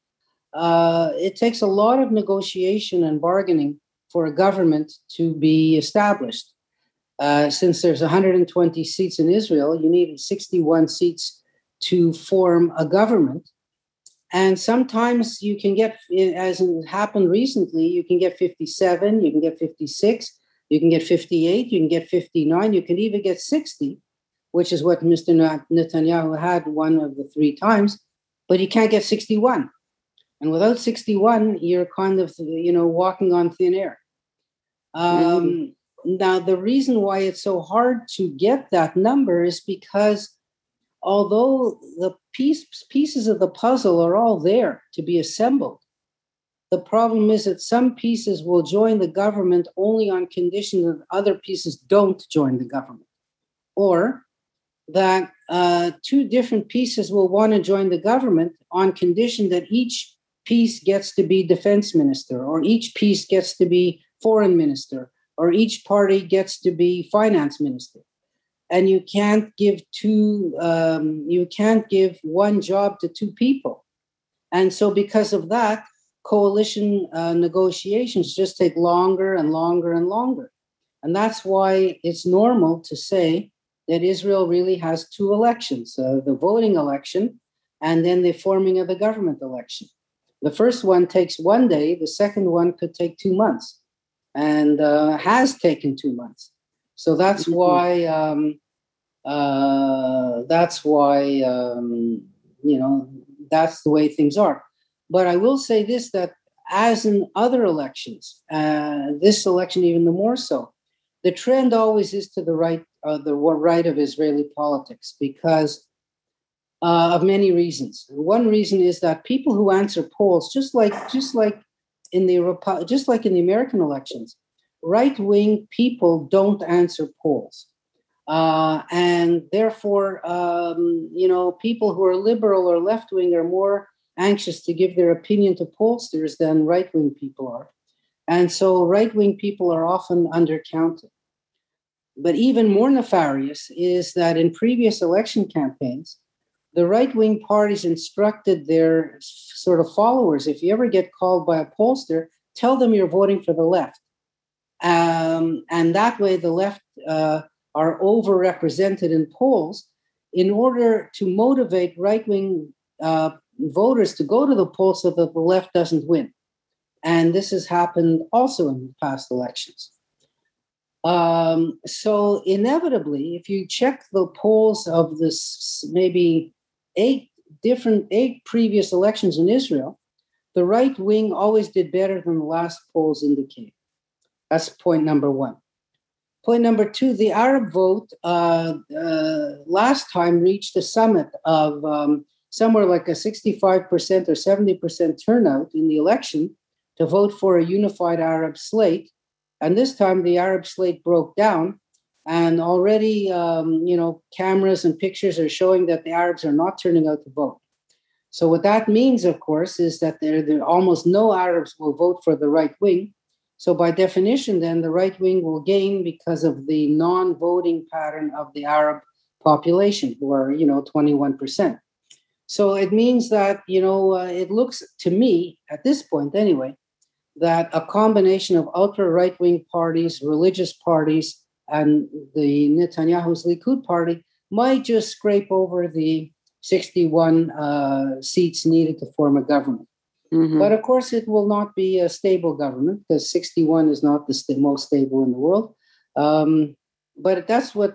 uh, it takes a lot of negotiation and bargaining for a government to be established. Uh, since there's 120 seats in Israel, you need 61 seats to form a government. And sometimes you can get, as happened recently, you can get 57, you can get 56, you can get 58, you can get 59, you can even get 60 which is what Mr. Netanyahu had one of the three times, but you can't get 61. And without 61, you're kind of, you know, walking on thin air. Um, mm-hmm. Now, the reason why it's so hard to get that number is because although the piece, pieces of the puzzle are all there to be assembled, the problem is that some pieces will join the government only on condition that other pieces don't join the government. Or that uh, two different pieces will want to join the government on condition that each piece gets to be defense minister, or each piece gets to be foreign minister, or each party gets to be finance minister. And you can't give two, um, you can't give one job to two people. And so, because of that, coalition uh, negotiations just take longer and longer and longer. And that's why it's normal to say that Israel really has two elections uh, the voting election, and then the forming of the government election. The first one takes one day, the second one could take two months and uh, has taken two months. So that's mm-hmm. why um, uh, that's why um, you know that's the way things are. But I will say this: that as in other elections, uh, this election even the more so, the trend always is to the right, uh, the right of Israeli politics because uh, of many reasons. One reason is that people who answer polls, just like just like in the just like in the American elections, right wing people don't answer polls. Uh, and therefore, um, you know, people who are liberal or left wing are more anxious to give their opinion to pollsters than right wing people are. And so right wing people are often undercounted. But even more nefarious is that in previous election campaigns, the right wing parties instructed their sort of followers if you ever get called by a pollster, tell them you're voting for the left. Um, and that way, the left uh, are overrepresented in polls in order to motivate right wing uh, voters to go to the polls so that the left doesn't win. And this has happened also in past elections. Um, so, inevitably, if you check the polls of this maybe eight different, eight previous elections in Israel, the right wing always did better than the last polls indicate. That's point number one. Point number two the Arab vote uh, uh, last time reached a summit of um, somewhere like a 65% or 70% turnout in the election to vote for a unified Arab slate. And this time the Arab slate broke down. And already, um, you know, cameras and pictures are showing that the Arabs are not turning out to vote. So what that means, of course, is that there, there almost no Arabs will vote for the right wing, so, by definition, then the right wing will gain because of the non voting pattern of the Arab population, who are, you know, 21%. So, it means that, you know, uh, it looks to me, at this point anyway, that a combination of ultra right wing parties, religious parties, and the Netanyahu's Likud party might just scrape over the 61 uh, seats needed to form a government. Mm-hmm. But of course, it will not be a stable government because 61 is not the st- most stable in the world. Um, but that's what,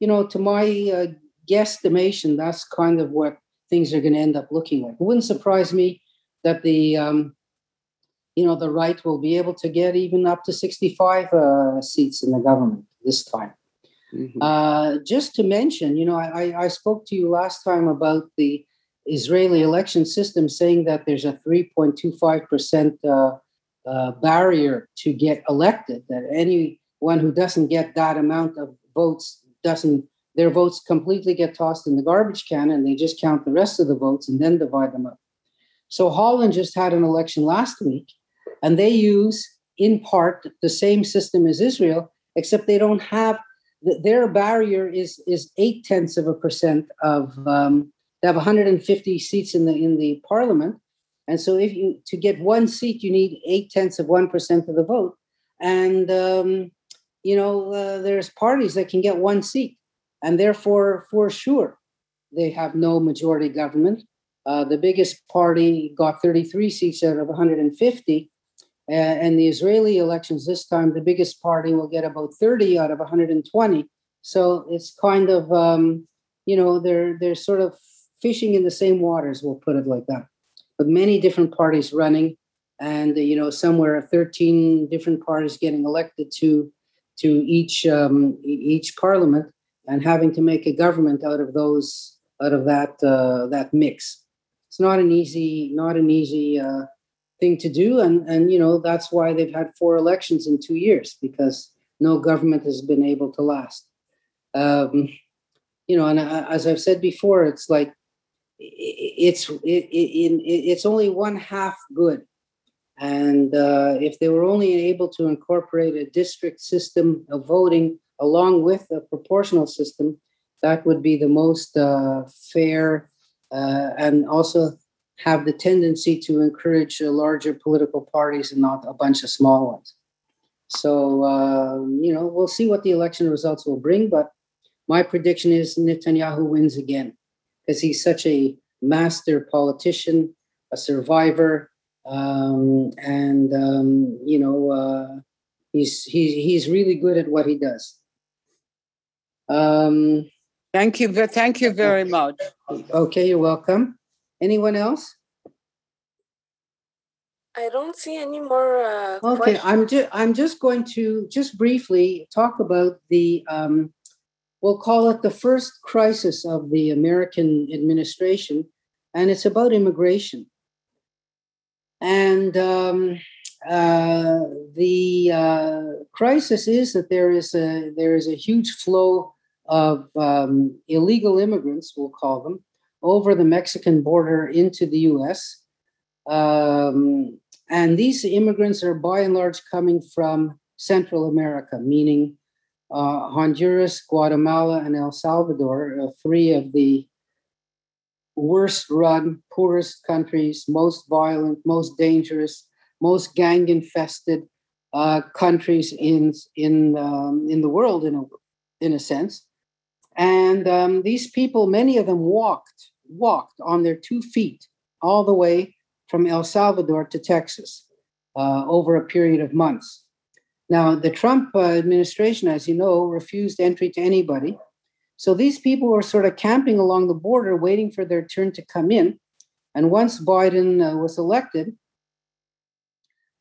you know, to my uh, guesstimation, that's kind of what things are going to end up looking like. It wouldn't surprise me that the, um, you know, the right will be able to get even up to 65 uh, seats in the government this time. Mm-hmm. Uh, just to mention, you know, I, I spoke to you last time about the Israeli election system saying that there's a 3.25% uh, uh, barrier to get elected, that anyone who doesn't get that amount of votes doesn't, their votes completely get tossed in the garbage can and they just count the rest of the votes and then divide them up. So Holland just had an election last week and they use, in part, the same system as Israel, except they don't have, their barrier is, is eight tenths of a percent of. Um, they have 150 seats in the in the parliament, and so if you to get one seat, you need eight tenths of one percent of the vote. And um, you know, uh, there's parties that can get one seat, and therefore, for sure, they have no majority government. Uh, the biggest party got 33 seats out of 150. Uh, and the Israeli elections this time, the biggest party will get about 30 out of 120. So it's kind of, um, you know, they're they're sort of fishing in the same waters, we'll put it like that. With many different parties running, and you know, somewhere 13 different parties getting elected to to each um, each parliament, and having to make a government out of those out of that uh, that mix. It's not an easy not an easy uh, thing to do, and and you know that's why they've had four elections in two years because no government has been able to last. Um, you know, and as I've said before, it's like it's it, it, it's only one half good and uh, if they were only able to incorporate a district system of voting along with a proportional system that would be the most uh, fair uh, and also have the tendency to encourage larger political parties and not a bunch of small ones so um, you know we'll see what the election results will bring but my prediction is netanyahu wins again because he's such a master politician, a survivor, um, and um, you know uh, he's he's he's really good at what he does. Um, thank you, thank you very much. Okay, you're welcome. Anyone else? I don't see any more. Uh, okay, questions. I'm just I'm just going to just briefly talk about the um, we'll call it the first crisis of the American administration, and it's about immigration. And um, uh, the uh, crisis is that there is a there is a huge flow of um, illegal immigrants, we'll call them, over the Mexican border into the U.S. Um, and these immigrants are by and large coming from Central America, meaning uh, Honduras, Guatemala, and El Salvador, uh, three of the worst run, poorest countries, most violent, most dangerous, most gang infested uh, countries in in um, in the world, in a in a sense. And um, these people, many of them walked walked on their two feet all the way from El Salvador to Texas uh, over a period of months. Now, the Trump uh, administration, as you know, refused entry to anybody. So these people were sort of camping along the border, waiting for their turn to come in. And once Biden uh, was elected,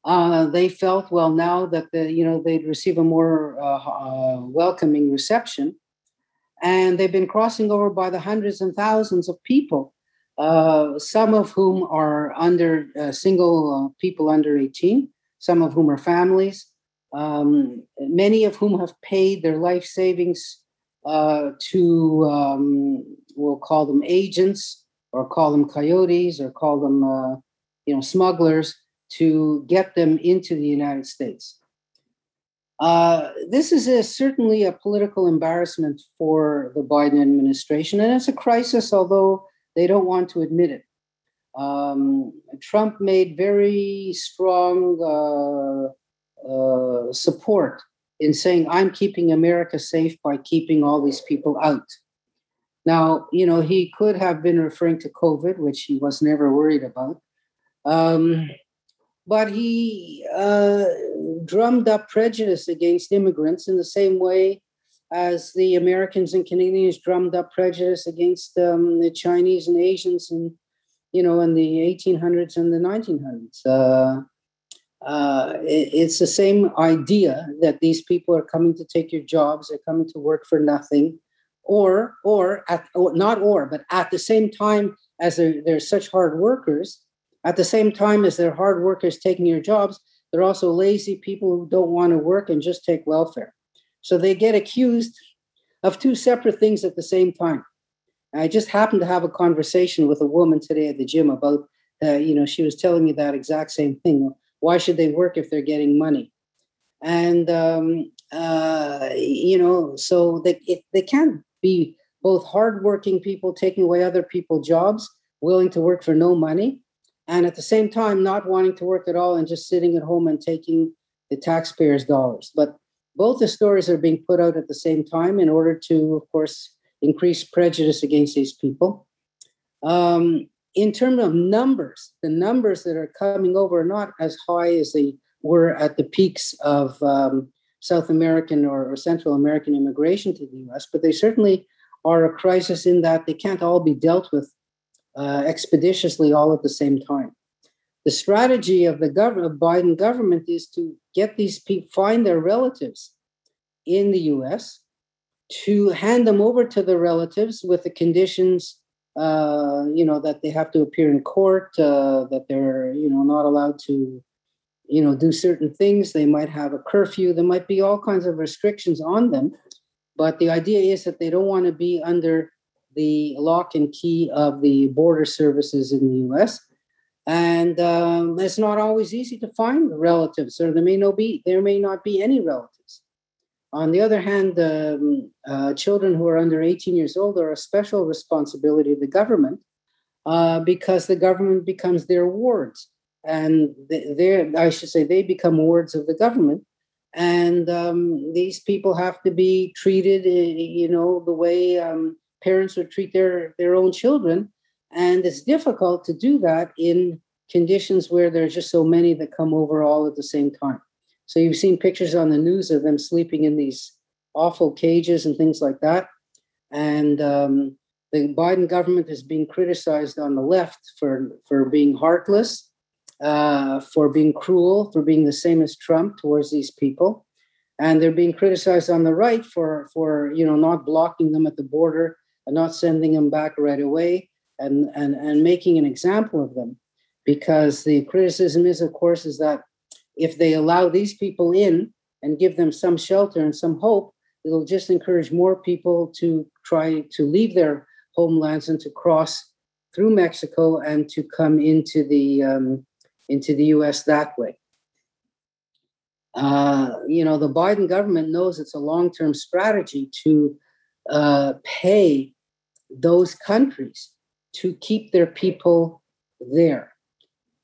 uh, they felt well now that the you know they'd receive a more uh, uh, welcoming reception, and they've been crossing over by the hundreds and thousands of people uh, some of whom are under uh, single uh, people under 18, some of whom are families, um, many of whom have paid their life savings uh, to, um, we'll call them agents or call them coyotes or call them, uh, you know, smugglers to get them into the United States. Uh, this is a, certainly a political embarrassment for the Biden administration, and it's a crisis, although they don't want to admit it. Um, Trump made very strong uh, uh, support in saying, I'm keeping America safe by keeping all these people out. Now, you know, he could have been referring to COVID, which he was never worried about. Um, but he uh, drummed up prejudice against immigrants in the same way as the Americans and Canadians drummed up prejudice against um, the Chinese and Asians and you know in the 1800s and the 1900s. Uh, uh, it, it's the same idea that these people are coming to take your jobs, they're coming to work for nothing, or or at or not or but at the same time as they're, they're such hard workers, at the same time as they're hard workers taking your jobs, they're also lazy people who don't want to work and just take welfare. So they get accused of two separate things at the same time. I just happened to have a conversation with a woman today at the gym about, uh, you know, she was telling me that exact same thing. Why should they work if they're getting money? And, um, uh, you know, so they, it, they can't be both hardworking people taking away other people's jobs, willing to work for no money, and at the same time not wanting to work at all and just sitting at home and taking the taxpayers' dollars. But both the stories are being put out at the same time in order to, of course, increase prejudice against these people. Um, in terms of numbers, the numbers that are coming over are not as high as they were at the peaks of um, South American or, or, Central American immigration to the US, but they certainly are a crisis in that they can't all be dealt with uh, expeditiously all at the same time the strategy of the government, Biden government, is to get these people, find their relatives in the U.S., to hand them over to the relatives with the conditions, uh, you know, that they have to appear in court, uh, that they're, you know, not allowed to, you know, do certain things. They might have a curfew. There might be all kinds of restrictions on them. But the idea is that they don't want to be under the lock and key of the border services in the U.S and um, it's not always easy to find relatives, or there may no be there may not be any relatives. On the other hand, um, uh, children who are under 18 years old are a special responsibility of the government uh, because the government becomes their wards, and they I should say they become wards of the government, and um, these people have to be treated, eh, you know, the way um, parents would treat their their own children And it's difficult to do that in conditions where there's just so many that come over all at the same time. So you've seen pictures on the news of them sleeping in these awful cages and things like that. And um, the Biden government is being criticized on the left for, for being heartless, uh, for being cruel, for being the same as Trump towards these people. And they're being criticized on the right for, for you know, not blocking them at the border and not sending them back right away and, and, and making an example of them. Because the criticism is, of course, is that if they allow these people in and give them some shelter and some hope, it'll just encourage more people to try to leave their homelands and to cross through Mexico and to come into the um, into the U.S. that way. Uh, you know, the Biden government knows it's a long-term strategy to uh, pay those countries to keep their people there.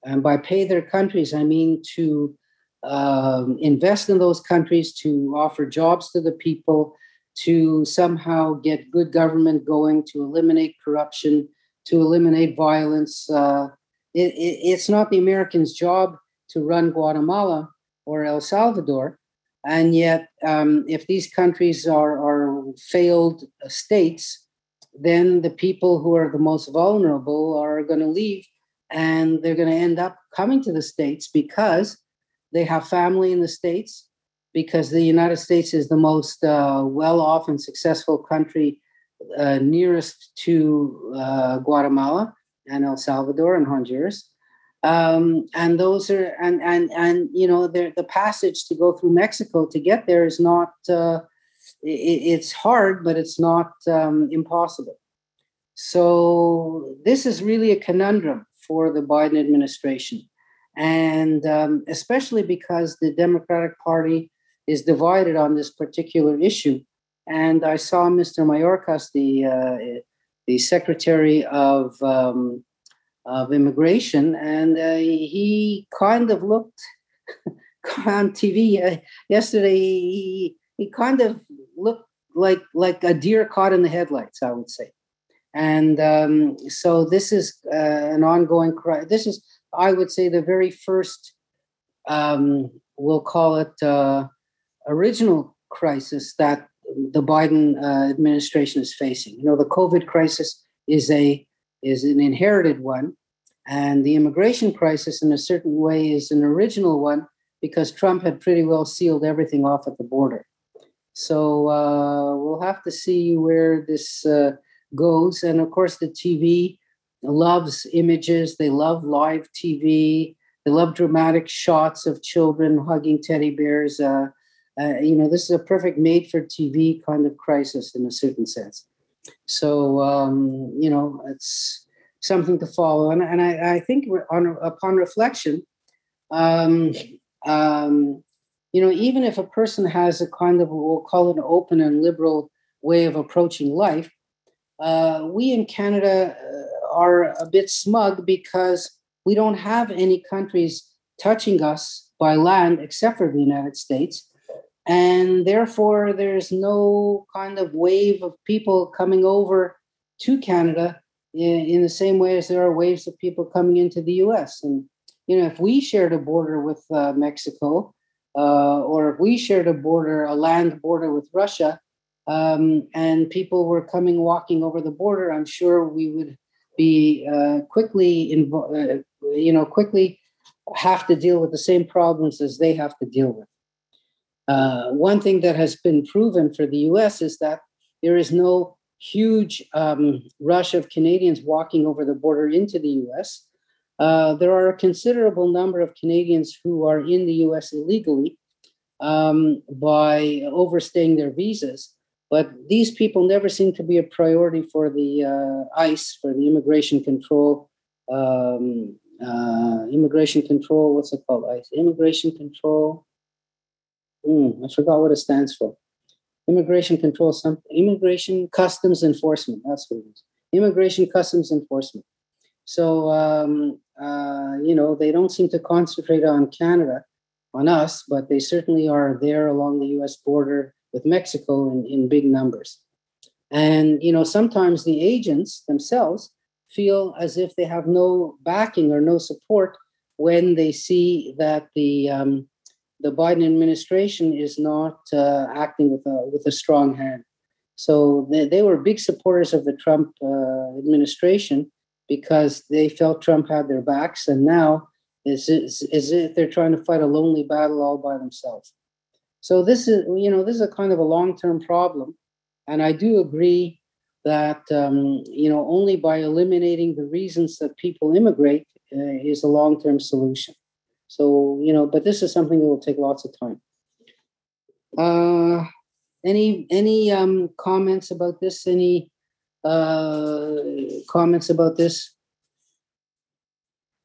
And by pay their countries, I mean to um, invest in those countries, to offer jobs to the people, to somehow get good government going, to eliminate corruption, to eliminate violence. Uh, it, it, it's not the Americans' job to run Guatemala or El Salvador. And yet, um, if these countries are, are failed states, then the people who are the most vulnerable are going to leave and they're going to end up coming to the States because they have family in the States, because the United States is the most uh, well off and successful country uh, nearest to uh, Guatemala and El Salvador and Honduras. Um, and those are and and and you know the passage to go through Mexico to get there is not uh, it's hard, but it's not um, impossible. So this is really a conundrum for the Biden administration, and um, especially because the Democratic Party is divided on this particular issue. And I saw Mr. Mayorkas, the uh, the Secretary of um, of Immigration, and uh, he kind of looked on TV uh, yesterday. He, he kind of looked like like a deer caught in the headlights, I would say. And um, so this is uh, an ongoing crisis. This is, I would say, the very first, um, we'll call it uh, original crisis that the Biden uh, administration is facing. You know, the COVID crisis is a is an inherited one, and the immigration crisis, in a certain way, is an original one because Trump had pretty well sealed everything off at the border. So uh, we'll have to see where this uh, goes. And of course, the TV loves images, they love live TV, they love dramatic shots of children hugging teddy bears. Uh, uh, you know, this is a perfect made for TV kind of crisis in a certain sense. So, um, you know, it's something to follow. And, and I, I think on, upon reflection, um, um, you know, even if a person has a kind of, we'll call it an open and liberal way of approaching life, uh, we in Canada uh, are a bit smug because we don't have any countries touching us by land except for the United States. And therefore, there's no kind of wave of people coming over to Canada in, the same way as there are waves of people coming into the US. And, you know, if we shared a border with uh, Mexico, uh, or if we shared a border, a land border with Russia, um, and people were coming walking over the border, I'm sure we would be uh, quickly, invo- uh, you know, quickly have to deal with the same problems as they have to deal with. Uh, one thing that has been proven for the U.S. is that there is no huge um, rush of Canadians walking over the border into the U.S. Uh, there are a considerable number of Canadians who are in the US illegally um, by overstaying their visas. But these people never seem to be a priority for the uh, ICE, for the immigration control. Um, uh, immigration control, what's it called? ICE? Immigration control. Mm, I forgot what it stands for. Immigration control, some immigration customs enforcement. That's what it is. Immigration customs enforcement. So um, uh, you know, they don't seem to concentrate on Canada, on us, but they certainly are there along the US border with Mexico in, in big numbers. And, you know, sometimes the agents themselves feel as if they have no backing or no support when they see that the um, the Biden administration is not uh, acting with a with a strong hand. So they, they were big supporters of the Trump uh, administration because they felt Trump had their backs, and now is is if they're trying to fight a lonely battle all by themselves. So this is you know this is a kind of a long term problem, and I do agree that um, you know only by eliminating the reasons that people immigrate uh, is a long term solution. So you know, but this is something that will take lots of time. Uh, any any um, comments about this? Any uh, comments about this?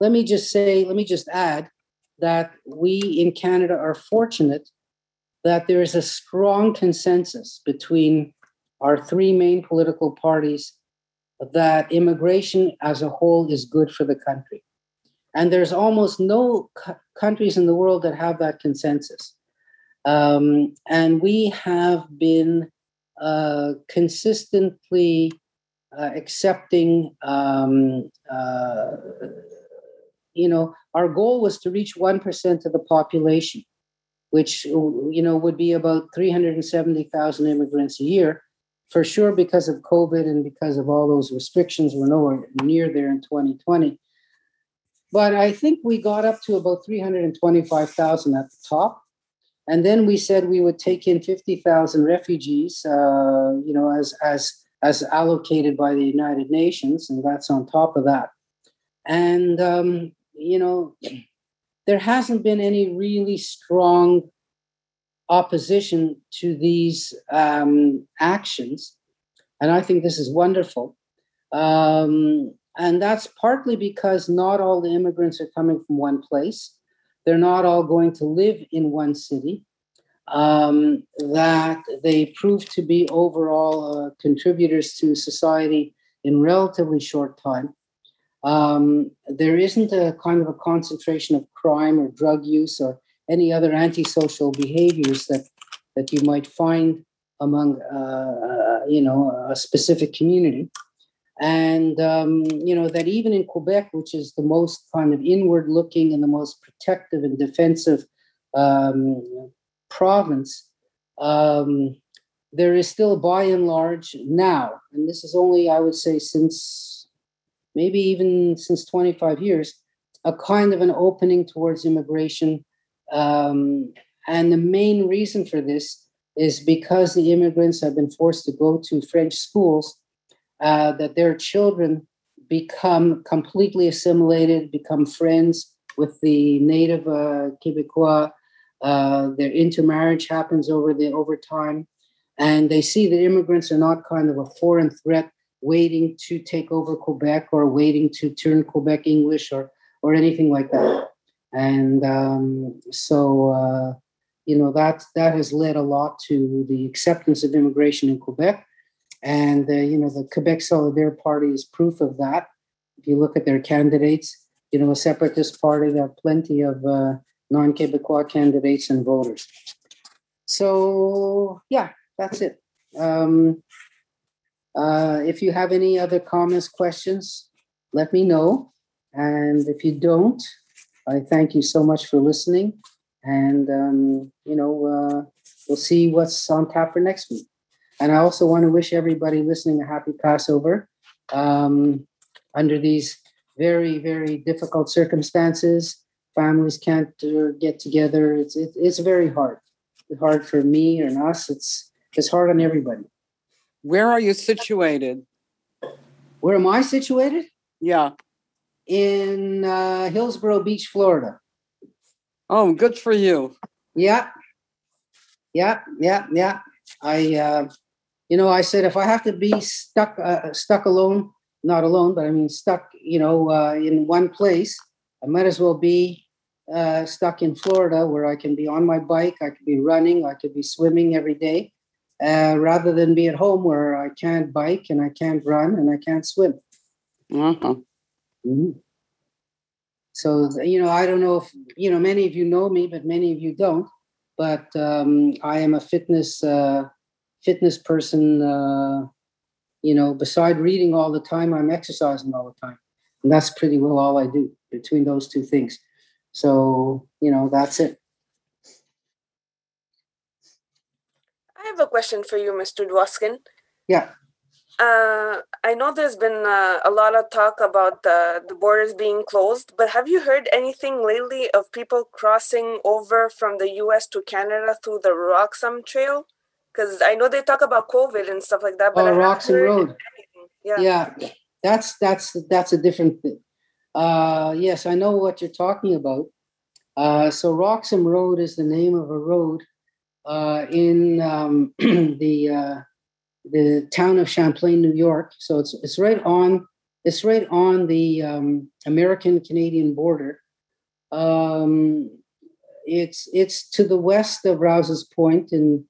Let me just say, let me just add that we in Canada are fortunate that there is a strong consensus between our three main political parties that immigration as a whole is good for the country. And there's almost no c- countries in the world that have that consensus. Um, and we have been uh, consistently accepting, um, uh, you know, our goal was to reach 1% of the population, which, you know, would be about 370,000 immigrants a year for sure because of COVID and because of all those restrictions, we're nowhere near there in 2020. But I think we got up to about 325,000 at the top. And then we said we would take in 50,000 refugees, uh, you know, as, as, as allocated by the United Nations, and that's on top of that. And, um, you know, there hasn't been any really strong opposition to these um, actions. And I think this is wonderful. Um, and that's partly because not all the immigrants are coming from one place. They're not all going to live in one city. Um, that they prove to be overall uh, contributors to society in relatively short time. Um, there isn't a kind of a concentration of crime or drug use or any other antisocial behaviors that that you might find among uh, you know a specific community and um, you know that even in quebec which is the most kind of inward looking and the most protective and defensive um, province um, there is still by and large now and this is only i would say since maybe even since 25 years a kind of an opening towards immigration um, and the main reason for this is because the immigrants have been forced to go to French schools, uh, that their children become completely assimilated, become friends with the native uh, Quebecois. Uh, their intermarriage happens over the over time, and they see that immigrants are not kind of a foreign threat waiting to take over Quebec or waiting to turn Quebec English or or anything like that and um, so uh, you know that that has led a lot to the acceptance of immigration in Quebec, and uh, you know the Quebec Solidaire Party is proof of that. If you look at their candidates, you know a separatist party have plenty of uh, non-Quebecois candidates and voters. So yeah, that's it. Um, uh, if you have any other comments, questions, let me know. And if you don't, I thank you so much for listening. And, um, you know, uh, we'll see what's on tap for next week. And I also want to wish everybody listening a happy Passover um, under these very, very difficult circumstances. Families can't uh, get together. It's, it, it's very hard. It's hard for me and us. It's, it's hard on everybody. Where are you situated? Where am I situated? Yeah in uh, Hillsboro Beach, Florida. Oh, good for you. Yeah. Yeah, yeah, yeah. I, uh, you know, I said if I have to be stuck, uh, stuck alone, not alone, but I mean stuck, you know, uh, in one place, I might as well be uh, stuck in Florida where I can be on my bike, I could be running, I could be swimming every day, uh, rather than be at home where I can't bike and I can't run and I can't swim. Uh-huh. Mm-hmm. So, you know, I don't know if, you know, many of you know me, but many of you don't. But um, I am a fitness uh, fitness person uh, you know, beside reading all the time, I'm exercising all the time. And that's pretty well all I do between those two things. So, you know, that's it. I have a question for you, Mr. Dwoskin. Yeah. Uh, I know there's been uh, a lot of talk about the, the borders being closed, but have you heard anything lately of people crossing over from the US to Canada through the Roxham Trail? Because I know they talk about COVID and stuff like that, but oh, Roxham Road. Yeah. yeah, that's that's that's a different thing. Uh, yes, I know what you're talking about. Uh, so Roxham Road is the name of a road uh, in um, the uh, the town of Champlain, New York. So it's it's right on it's right on the um, American Canadian border. Um, it's it's to the west of Rouse's Point and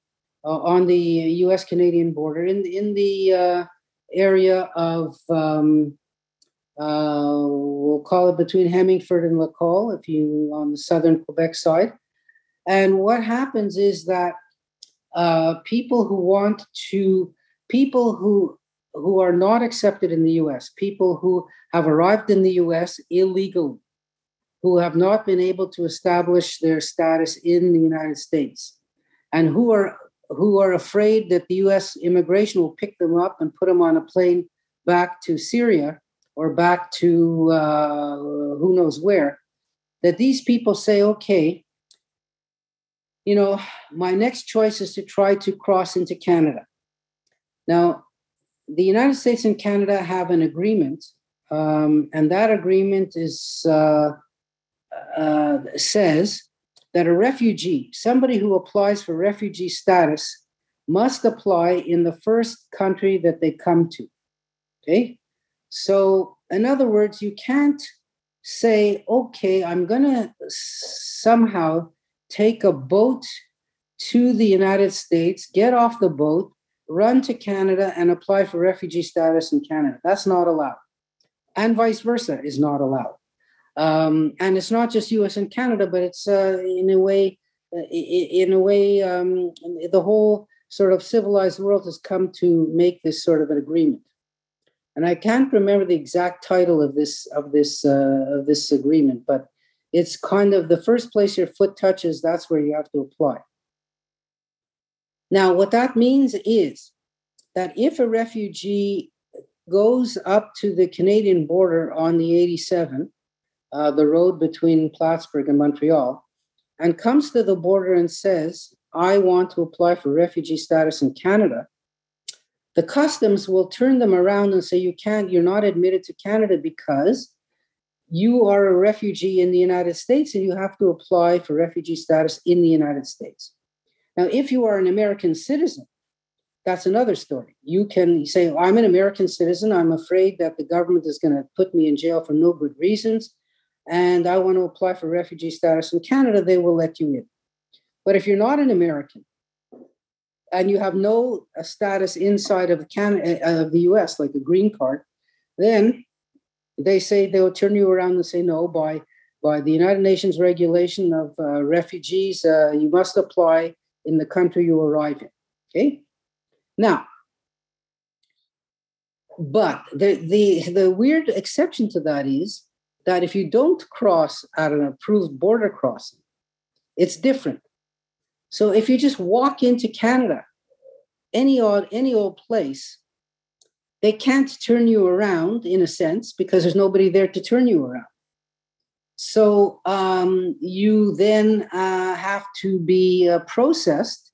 uh, on the U.S. Canadian border in in the uh, area of um, uh, we'll call it between Hemmingford and Lacolle, if you on the southern Quebec side. And what happens is that uh, people who want to people who who are not accepted in the US, people who have arrived in the US illegally, who have not been able to establish their status in the United States, and who are who are afraid that the US immigration will pick them up and put them on a plane back to Syria or back to uh, who knows where, that these people say, okay, you know, my next choice is to try to cross into Canada. Now, the United States and Canada have an agreement, um, and that agreement is uh, uh, says that a refugee, somebody who applies for refugee status, must apply in the first country that they come to. Okay, so in other words, you can't say, "Okay, I'm going to somehow take a boat to the United States, get off the boat, run to Canada and apply for refugee status in Canada. That's not allowed. And vice versa is not allowed. Um, and it's not just US and Canada, but it's uh, in a way, uh, in a way, um, the whole sort of civilized world has come to make this sort of an agreement. And I can't remember the exact title of this of this uh, of this agreement, but it's kind of the first place your foot touches. That's where you have to apply. Now, what that means is that if a refugee goes up to the Canadian border on the 87, uh, the road between Plattsburgh and Montreal, and comes to the border and says, I want to apply for refugee status in Canada, the customs will turn them around and say, You can't, you're not admitted to Canada because you are a refugee in the United States and you have to apply for refugee status in the United States. Now, if you are an American citizen, that's another story. You can say, I'm an American citizen. I'm afraid that the government is going to put me in jail for no good reasons. And I want to apply for refugee status in Canada. They will let you in. But if you're not an American and you have no uh, status inside of, Canada, uh, of the US, like a green card, then they say they'll turn you around and say, no, by, by the United Nations regulation of uh, refugees, uh, you must apply in the country you arrive in. Okay. Now, but the, the, the weird exception to that is that if you don't cross at an approved border crossing, it's different. So if you just walk into Canada, any odd, any old place, they can't turn you around in a sense because there's nobody there to turn you around. So um, you then uh, have to be uh, processed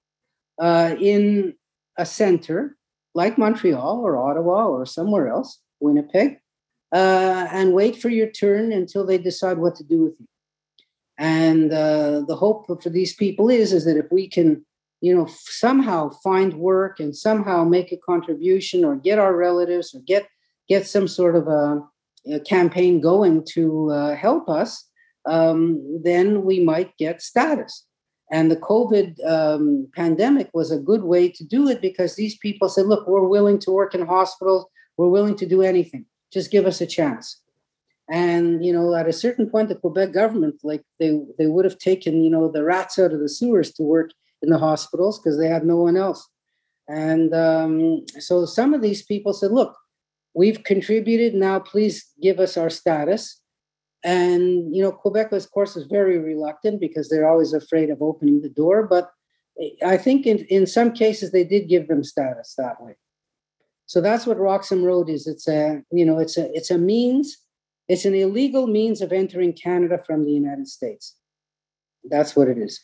uh, in a center like Montreal or Ottawa or somewhere else, Winnipeg, uh, and wait for your turn until they decide what to do with you. And uh, the hope for these people is is that if we can, you know, somehow find work and somehow make a contribution or get our relatives or get get some sort of a campaign going to uh, help us, um, then we might get status. And the COVID um, pandemic was a good way to do it because these people said, look, we're willing to work in hospitals, we're willing to do anything. Just give us a chance. And you know, at a certain point, the Quebec government, like they they would have taken, you know, the rats out of the sewers to work in the hospitals because they had no one else. And um, so some of these people said, look, we've contributed. Now, please give us our status. And, you know, Quebec, of course, is very reluctant because they're always afraid of opening the door. But I think in, in some cases they did give them status that way. So that's what Roxham Road is. It's a, you know, it's a it's a means, it's an illegal means of entering Canada from the United States. That's what it is.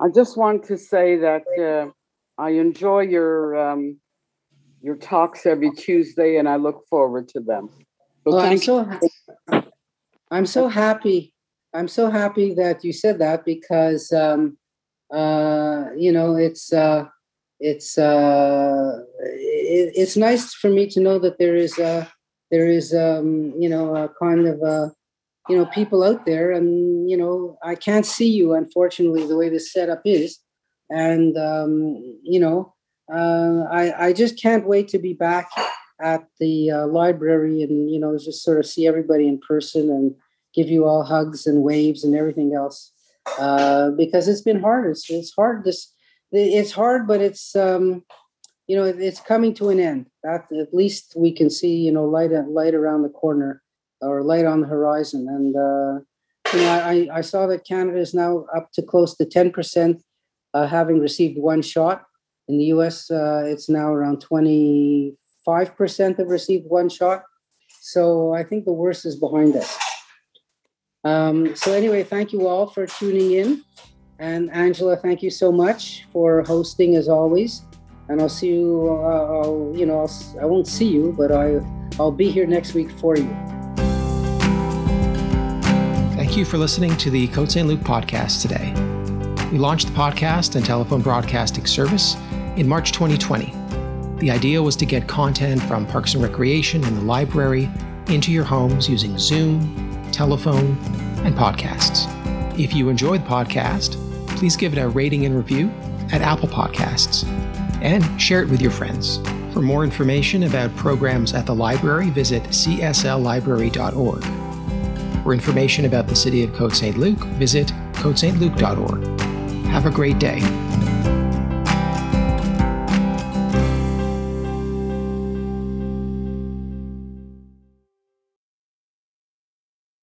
I just want to say that uh, I enjoy your um, your talks every Tuesday, and I look forward to them. Well, I'm so I'm so happy. I'm so happy that you said that because um, uh, you know it's uh, it's uh, it, it's nice for me to know that there is a there is um, you know a kind of a you know people out there and you know i can't see you unfortunately the way this setup is. And um, you know uh, I, I just can't wait to be back at the uh, library and you know just sort of see everybody in person and give you all hugs and waves and everything else. Uh, because it's been hard. It's, it's hard. This it's hard but it's um, you know it's coming to an end that at least we can see you know light light around the corner or light on the horizon. And uh, you know, I, I saw that Canada is now up to close to 10% uh, having received one shot. In the US, uh, it's now around 25% have received one shot. So I think the worst is behind us. Um, so anyway, thank you all for tuning in. And Angela, thank you so much for hosting as always. And I'll see you. Uh, I'll, you know, I'll, I won't see you, but I, I'll be here next week for you. Thank you for listening to the Côte St. Luc podcast today. We launched the podcast and telephone broadcasting service in March 2020. The idea was to get content from Parks and Recreation and the library into your homes using Zoom, telephone, and podcasts. If you enjoy the podcast, please give it a rating and review at Apple Podcasts and share it with your friends. For more information about programs at the library, visit csllibrary.org. For information about the city of Côte St. Luc, visit cotestluc.org. Have a great day.